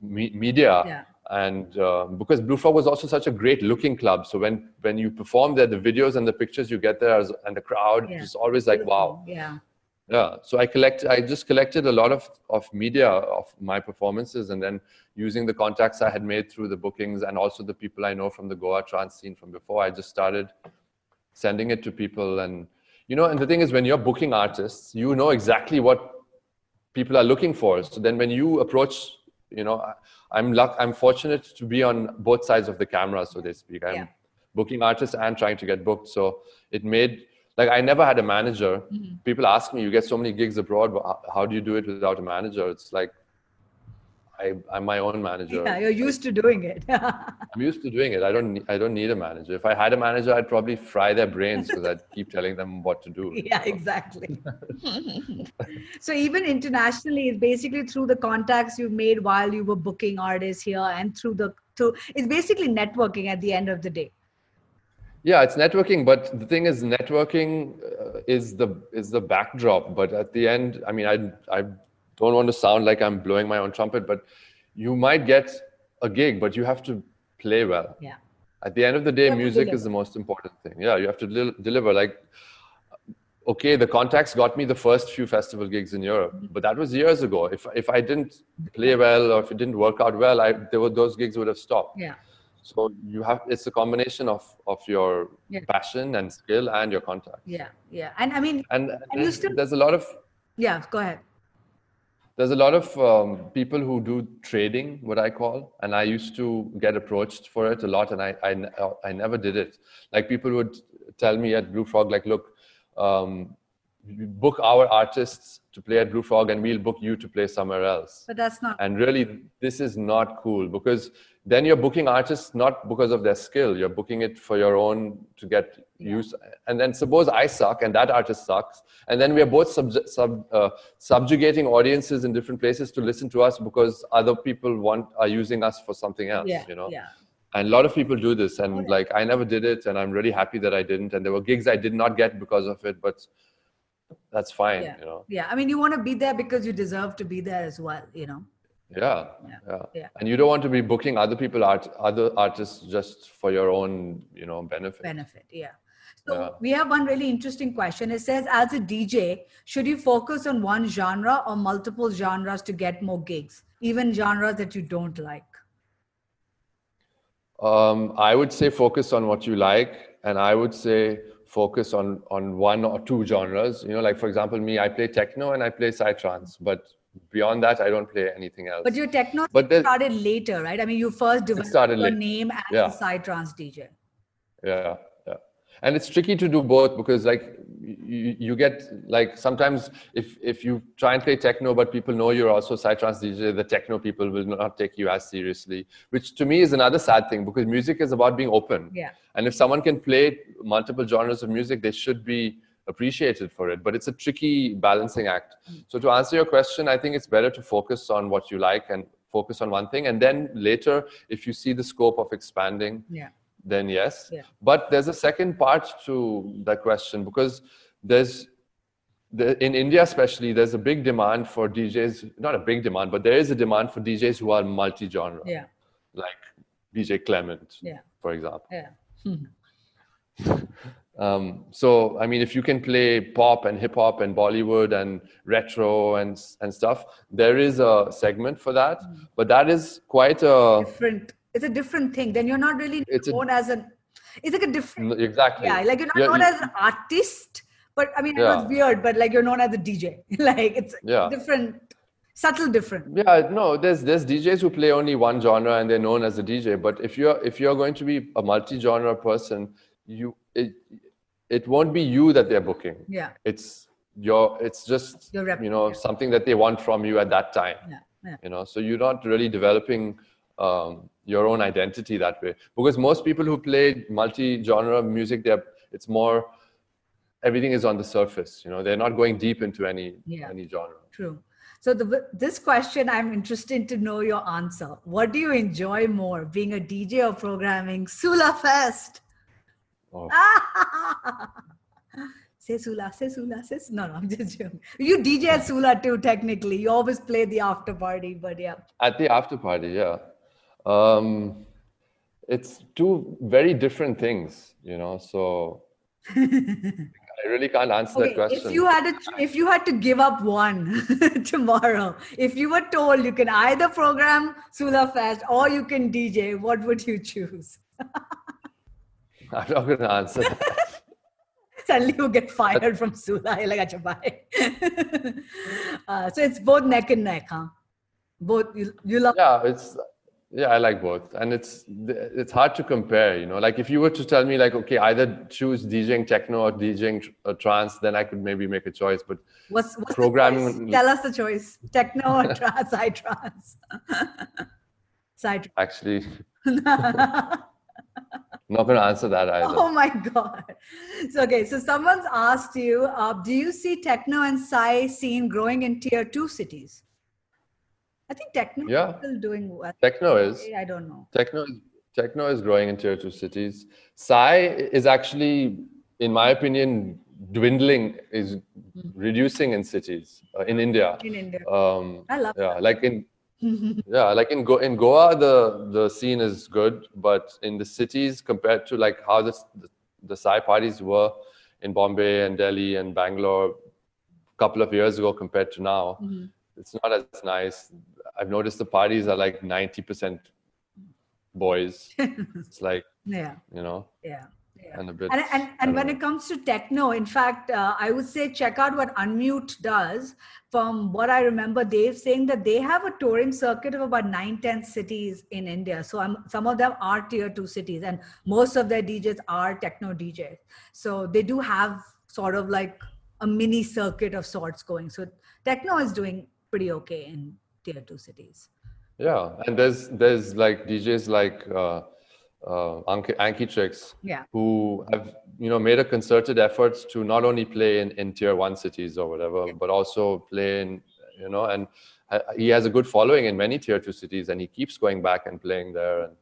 me- media. Yeah. And uh, because Blue Frog was also such a great looking club, so when when you perform there, the videos and the pictures you get there, and the crowd yeah. is always like, wow. Yeah yeah so i collect i just collected a lot of of media of my performances and then using the contacts i had made through the bookings and also the people i know from the goa trance scene from before i just started sending it to people and you know and the thing is when you're booking artists you know exactly what people are looking for so then when you approach you know i'm luck i'm fortunate to be on both sides of the camera so to speak i'm yeah. booking artists and trying to get booked so it made like I never had a manager. Mm-hmm. People ask me, you get so many gigs abroad, but how do you do it without a manager? It's like I, am my own manager. Yeah, you're used to doing it. *laughs* I'm used to doing it. I don't. I don't need a manager. If I had a manager, I'd probably fry their brains because I'd keep telling them what to do. *laughs* Yeah, exactly. *laughs* so even internationally, it's basically through the contacts you made while you were booking artists here, and through the through. It's basically networking at the end of the day yeah it's networking but the thing is networking uh, is the is the backdrop but at the end i mean i i don't want to sound like i'm blowing my own trumpet but you might get a gig but you have to play well. Yeah. At the end of the day music is the most important thing. Yeah you have to del- deliver. Like okay the contacts got me the first few festival gigs in europe mm-hmm. but that was years ago. If if i didn't play well or if it didn't work out well i there were those gigs would have stopped. Yeah. So you have it's a combination of of your yeah. passion and skill and your contact yeah yeah. And i mean and, and there's, still, there's a lot of yeah go ahead there's a lot of um, people who do trading what i call and i used to get approached for it a lot and i i, I never did it. Like people would tell me at blue frog like look um, book our artists to play at blue frog and we'll book you to play somewhere else. But that's not and really this is not cool because then you're booking artists not because of their skill. You're booking it for your own to get yeah. use and then suppose i suck and that artist sucks and then we are both sub, sub, uh, subjugating audiences in different places to listen to us because other people want are using us for something else yeah. you know yeah. and a lot of people do this and like i never did it and i'm really happy that i didn't and there were gigs i did not get because of it but that's fine yeah. you know yeah i mean you want to be there because you deserve to be there as well you know yeah, yeah, yeah. And you don't want to be booking other people art, other artists just for your own, you know, benefit. Benefit, yeah. So we have one really interesting question. It says, as a DJ, should you focus on one genre or multiple genres to get more gigs, even genres that you don't like? Um, I would say focus on what you like, and I would say focus on on one or two genres. You know, like for example, me, I play techno and I play psytrance, but beyond that, I don't play anything else. But your techno but started later, right? I mean, you first developed your name as yeah. a psytrance DJ. Yeah, yeah. And it's tricky to do both because, like, you, you get like sometimes if if you try and play techno, but people know you're also psytrance DJ, the techno people will not take you as seriously. Which to me is another sad thing because music is about being open. Yeah. And if someone can play multiple genres of music, they should be appreciated for it but it's a tricky balancing act mm. so to answer your question i think it's better to focus on what you like and focus on one thing and then later if you see the scope of expanding yeah. Then yes yeah. but there's a second part to that question because there's the, in India, especially, there's a big demand for DJs. Not a big demand, but there is a demand for DJs who are multi-genre. Yeah. Like DJ Clement, yeah. for example. Yeah. *laughs* um, so, I mean, if you can play pop and hip hop and Bollywood and retro and and stuff, there is a segment for that. Mm. But that is quite a different. It's a different thing. Then you're not really it's known a, as an. It's like a different. Exactly. Yeah, like you're not known as an artist, but I mean, yeah. it was weird. But like you're known as a DJ. *laughs* like it's yeah. different subtle different yeah no there's there's djs who play only one genre and they're known as a dj but if you're if you're going to be a multi-genre person you it it won't be you that they're booking yeah it's your it's just your you know something that they want from you at that time yeah, yeah. you know so you're not really developing um, your own identity that way because most people who play multi-genre music they're it's more everything is on the surface you know they're not going deep into any yeah. any genre true so the, this question, I'm interested to know your answer. What do you enjoy more, being a DJ or programming Sula Fest? Oh. *laughs* say Sula, say Sula, say no, no, I'm just joking. You DJ at Sula too, technically. You always play the after party, but yeah. At the after party, yeah. Um, it's two very different things, you know. So I really can't answer okay, that question. If you had to, if you had to give up one *laughs* tomorrow, if you were told you can either program Sula Fest or you can DJ, what would you choose? *laughs* I'm not going to answer that. *laughs* Suddenly you get fired from Sula. You're like, Acha, bye. uh, so it's both neck and neck, huh? Both you, you love. Yeah, it's yeah i like both and it's it's hard to compare you know like if you were to tell me like okay either choose djing techno or djing or trance then i could maybe make a choice but what's, what's programming tell us the choice techno or *laughs* trance psytrance *laughs* side actually *laughs* not going to answer that either. Oh my god! So okay, so someone's asked you, uh, do you see techno and Psy scene growing in tier two cities? I think techno yeah. is still doing well. Techno is. I don't know. Techno is techno is growing in tier two cities. Psy is actually, in my opinion, dwindling is mm-hmm. reducing in cities uh, in India. In India. Um, I love. Yeah, that. like in. *laughs* yeah, like in Go in Goa, the the scene is good, but in the cities compared to like how the the, the Psy parties were in Bombay and Delhi and Bangalore a couple of years ago compared to now, mm-hmm. it's not as nice I've noticed the parties are like 90% boys. *laughs* it's like, yeah, you know, yeah. Yeah. And, a bit, and, and, and when know. it comes to techno, in fact, uh, I would say check out what Unmute does. From what I remember, Dave saying that they have a touring circuit of about nine, 10 cities in India. So I'm, some of them are tier two cities, and most of their DJs are techno DJs. So they do have sort of like a mini circuit of sorts going. So techno is doing pretty okay in tier two cities. Yeah, and there's there's like DJs like uh, uh, Anki, Ankytrixx, yeah. who have you know made a concerted effort to not only play in, in tier one cities or whatever, yeah. but also play in you know, and uh, he has a good following in many tier two cities, and he keeps going back and playing there. And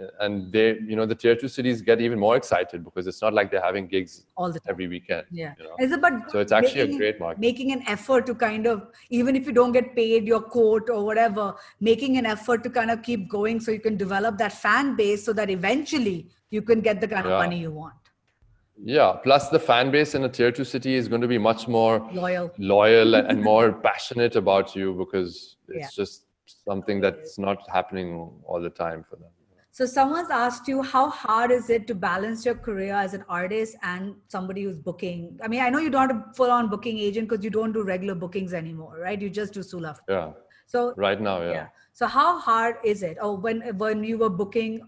Uh, and they you know the tier two cities get even more excited because it's not like they're having gigs all the time. every weekend yeah you know? it's about so it's actually making, a great market making an effort to kind of even if you don't get paid your quote or whatever making an effort to kind of keep going so you can develop that fan base so that eventually you can get the kind of money you want yeah plus the fan base in a tier 2 city is going to be much more loyal loyal and *laughs* more passionate about you because it's yeah. just something that's not happening all the time for them so someone's asked you how hard is it to balance your career as an artist and somebody who's booking? I mean, I know you don't have a full-on booking agent because you don't do regular bookings anymore, right? You just do Sula. Yeah. So right now, yeah. yeah. So how hard is it? Or when when you were booking,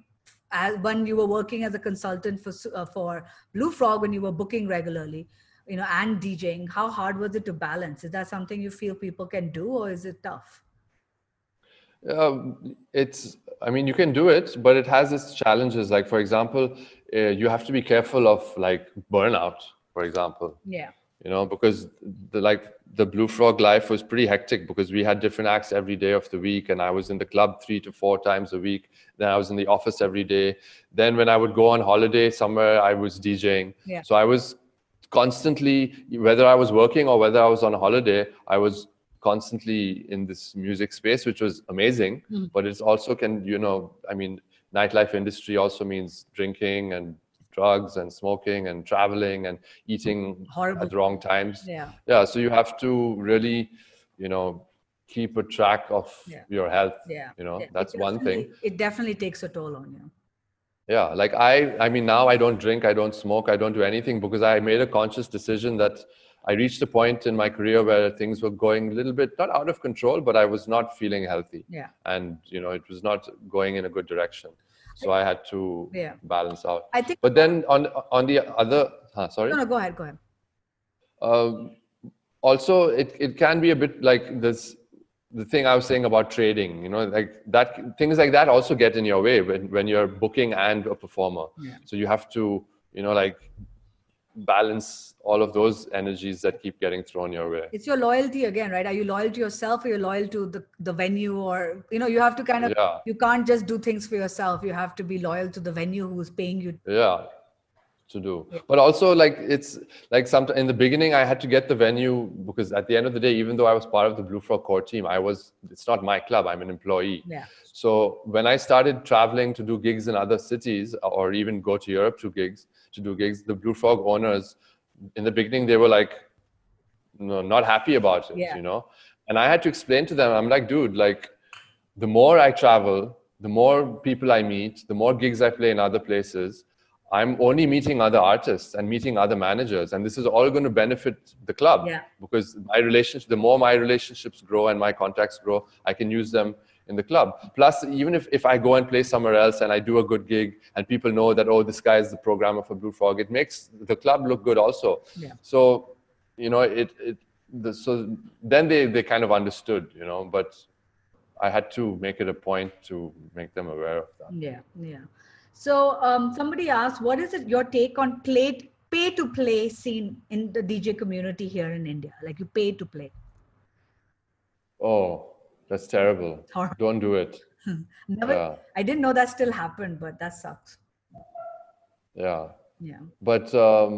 as when you were working as a consultant for uh, for Blue Frog, when you were booking regularly, you know, and DJing, how hard was it to balance? Is that something you feel people can do, or is it tough? Um, it's i mean you can do it but it has its challenges. Like for example uh, you have to be careful of like burnout for example. Yeah. You know because the like the blue frog life was pretty hectic because we had different acts every day of the week and i was in the club three to four times a week. Then i was in the office every day. Then when i would go on holiday somewhere i was djing. Yeah. so i was constantly whether i was working or whether i was on holiday i was constantly in this music space, which was amazing. Mm. But it's also can you know, I mean, nightlife industry also means drinking and drugs and smoking and traveling and eating Horrible. at the wrong times. Yeah. Yeah. So you have to really, you know, keep a track of Yeah. your health. Yeah. You know, Yeah, that's one thing. It definitely takes a toll on you. Yeah. Like I, I mean, now I don't drink, I don't smoke, I don't do anything because I made a conscious decision that I reached a point in my career where things were going a little bit not out of control, but I was not feeling healthy. Yeah. And you know, it was not going in a good direction. So I had to Yeah. balance out. I think. But then on on the other, huh, sorry. No, no, go ahead. Go ahead. Um, also, it, it can be a bit like this the thing I was saying about trading, you know, like that things like that also get in your way when, when you're booking and a performer. Yeah. So you have to, you know, like balance all of those energies that keep getting thrown your way. It's your loyalty again, right? Are you loyal to yourself or you're loyal to the, the venue or, you know, you have to kind of, Yeah. you can't just do things for yourself. You have to be loyal to the venue who's paying you. yeah to do but also like it's like some in the beginning i had to get the venue because at the end of the day even though i was part of the Blue Frog core team i was it's not my club i'm an employee Yeah. so when i started traveling to do gigs in other cities or even go to europe to gigs to do gigs the Blue Frog owners in the beginning they were like no, not happy about it Yeah. you know and i had to explain to them i'm like dude like the more i travel the more people i meet the more gigs i play in other places i'm only meeting other artists and meeting other managers and this is all going to benefit the club Yeah. because my relationship the more my relationships grow and my contacts grow i can use them in the club plus even if, if i go and play somewhere else and i do a good gig and people know that oh this guy is the programmer for Blue Frog it makes the club look good also Yeah. so you know it it the, so then they they kind of understood you know but i had to make it a point to make them aware of that Yeah. Yeah. So um, somebody asked, what is it your take on play, pay to play scene in the DJ community here in India? Like you pay to play. oh that's terrible don't do it Never, yeah I didn't know that still happened, but that sucks. yeah Yeah. but um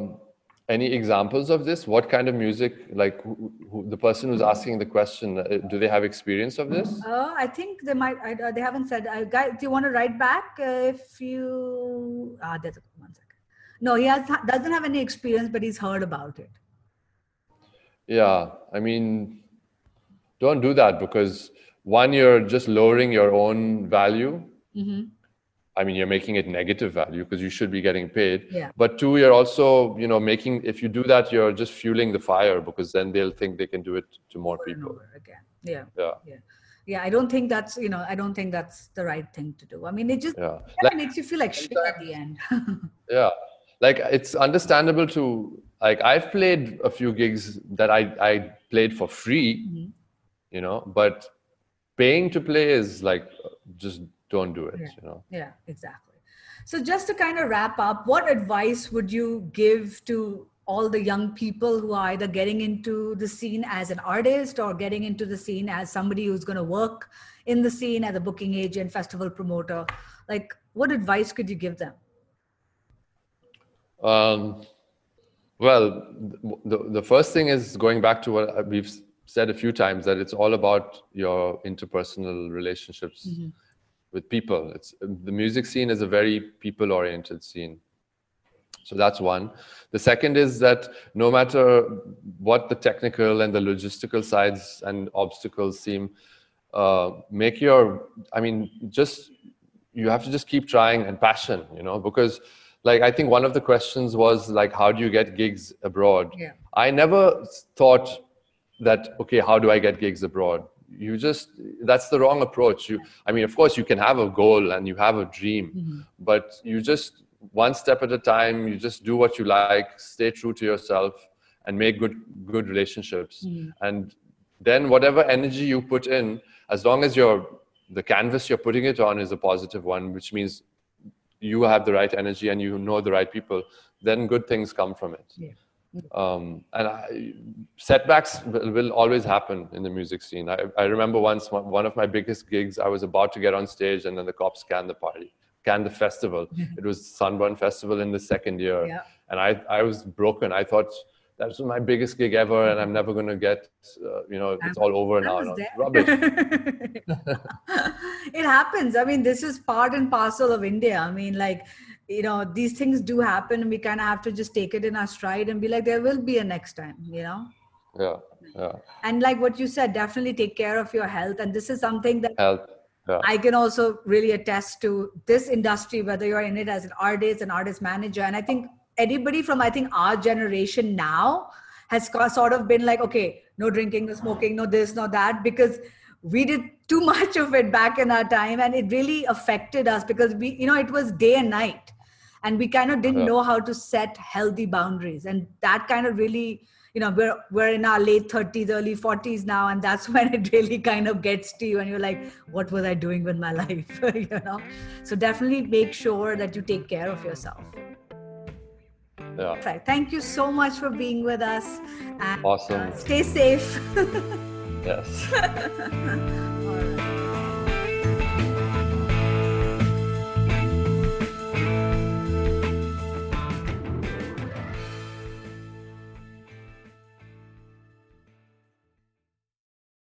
any examples of this what kind of music like who, who, the person who's asking the question uh, do they have experience of this Uh, I think they might. I, uh, they haven't said. Uh, guy, do you want to write back uh, if you? Ah, there's a, one second. No, he has doesn't have any experience, but he's heard about it. Yeah, I mean, don't do that because one, you're just lowering your own value. Mm-hmm. I mean, you're making it negative value because you should be getting paid. Yeah. But two, you're also, you know, making, if you do that, you're just fueling the fire because then they'll think they can do it to more people. again. Yeah. Yeah. Yeah. I don't think that's you know. I don't think that's the right thing to do. I mean, it just Yeah. Like, makes you feel like shit at the end. *laughs* yeah. Like it's understandable to, like, I've played a few gigs that I, I played for free, Mhm. You know, but paying to play is like, just don't do it, Yeah. you know. Yeah, exactly. So, just to kind of wrap up, what advice would you give to all the young people who are either getting into the scene as an artist or getting into the scene as somebody who's going to work in the scene as a booking agent, festival promoter? Like, what advice could you give them? Um, well, the, the first thing is going back to what we've said a few times that it's all about your interpersonal relationships Mhm. with people. It's the music scene is a very people-oriented scene. So that's one. The second is that no matter what the technical and the logistical sides and obstacles seem, uh, make your, I mean, just, you have to just keep trying and passion, you know, because like I think one of the questions was like, how do you get gigs abroad? Yeah. I never thought that, okay, how do I get gigs abroad? You just, that's the wrong approach. You, I mean, of course, you can have a goal and you have a dream, Mhm. but you just, one step at a time, you just do what you like, stay true to yourself and make good, good relationships. Mhm. And then whatever energy you put in, as long as your, the canvas you're putting it on is a positive one, which means you have the right energy and you know the right people, then good things come from it. Yeah. Um, and I, setbacks will, will always happen in the music scene. I, I remember once one of my biggest gigs, I was about to get on stage and then the cops canned the party, canned the festival. *laughs* it was Sunburn Festival in the second year. Yeah. And I, I was broken. I thought that was my biggest gig ever and I'm never going to get, uh, you know, it's all over now. No. Rubbish. *laughs* it happens i mean this is part and parcel of india i mean like you know these things do happen and we kind of have to just take it in our stride and be like there will be a next time you know? Yeah yeah. And like what you said definitely take care of your health. And this is something that health yeah. i can also really attest to this industry whether you're in it as an artist an artist manager. And i think anybody from i think our generation now has sort of been like okay no drinking no smoking no this no that because we did too *laughs* much of it back in our time and it really affected us because we you know it was day and night and we kind of didn't yeah. know how to set healthy boundaries. And that kind of really you know we're we're in our late 30s early 40s now and that's *laughs* when it really kind of gets to you and you're like what was i doing with my *laughs* life? *laughs* You know? So definitely make sure that you take care of yourself. Yeah. Right. thank you so much for being with us. And awesome. uh, stay safe. Yes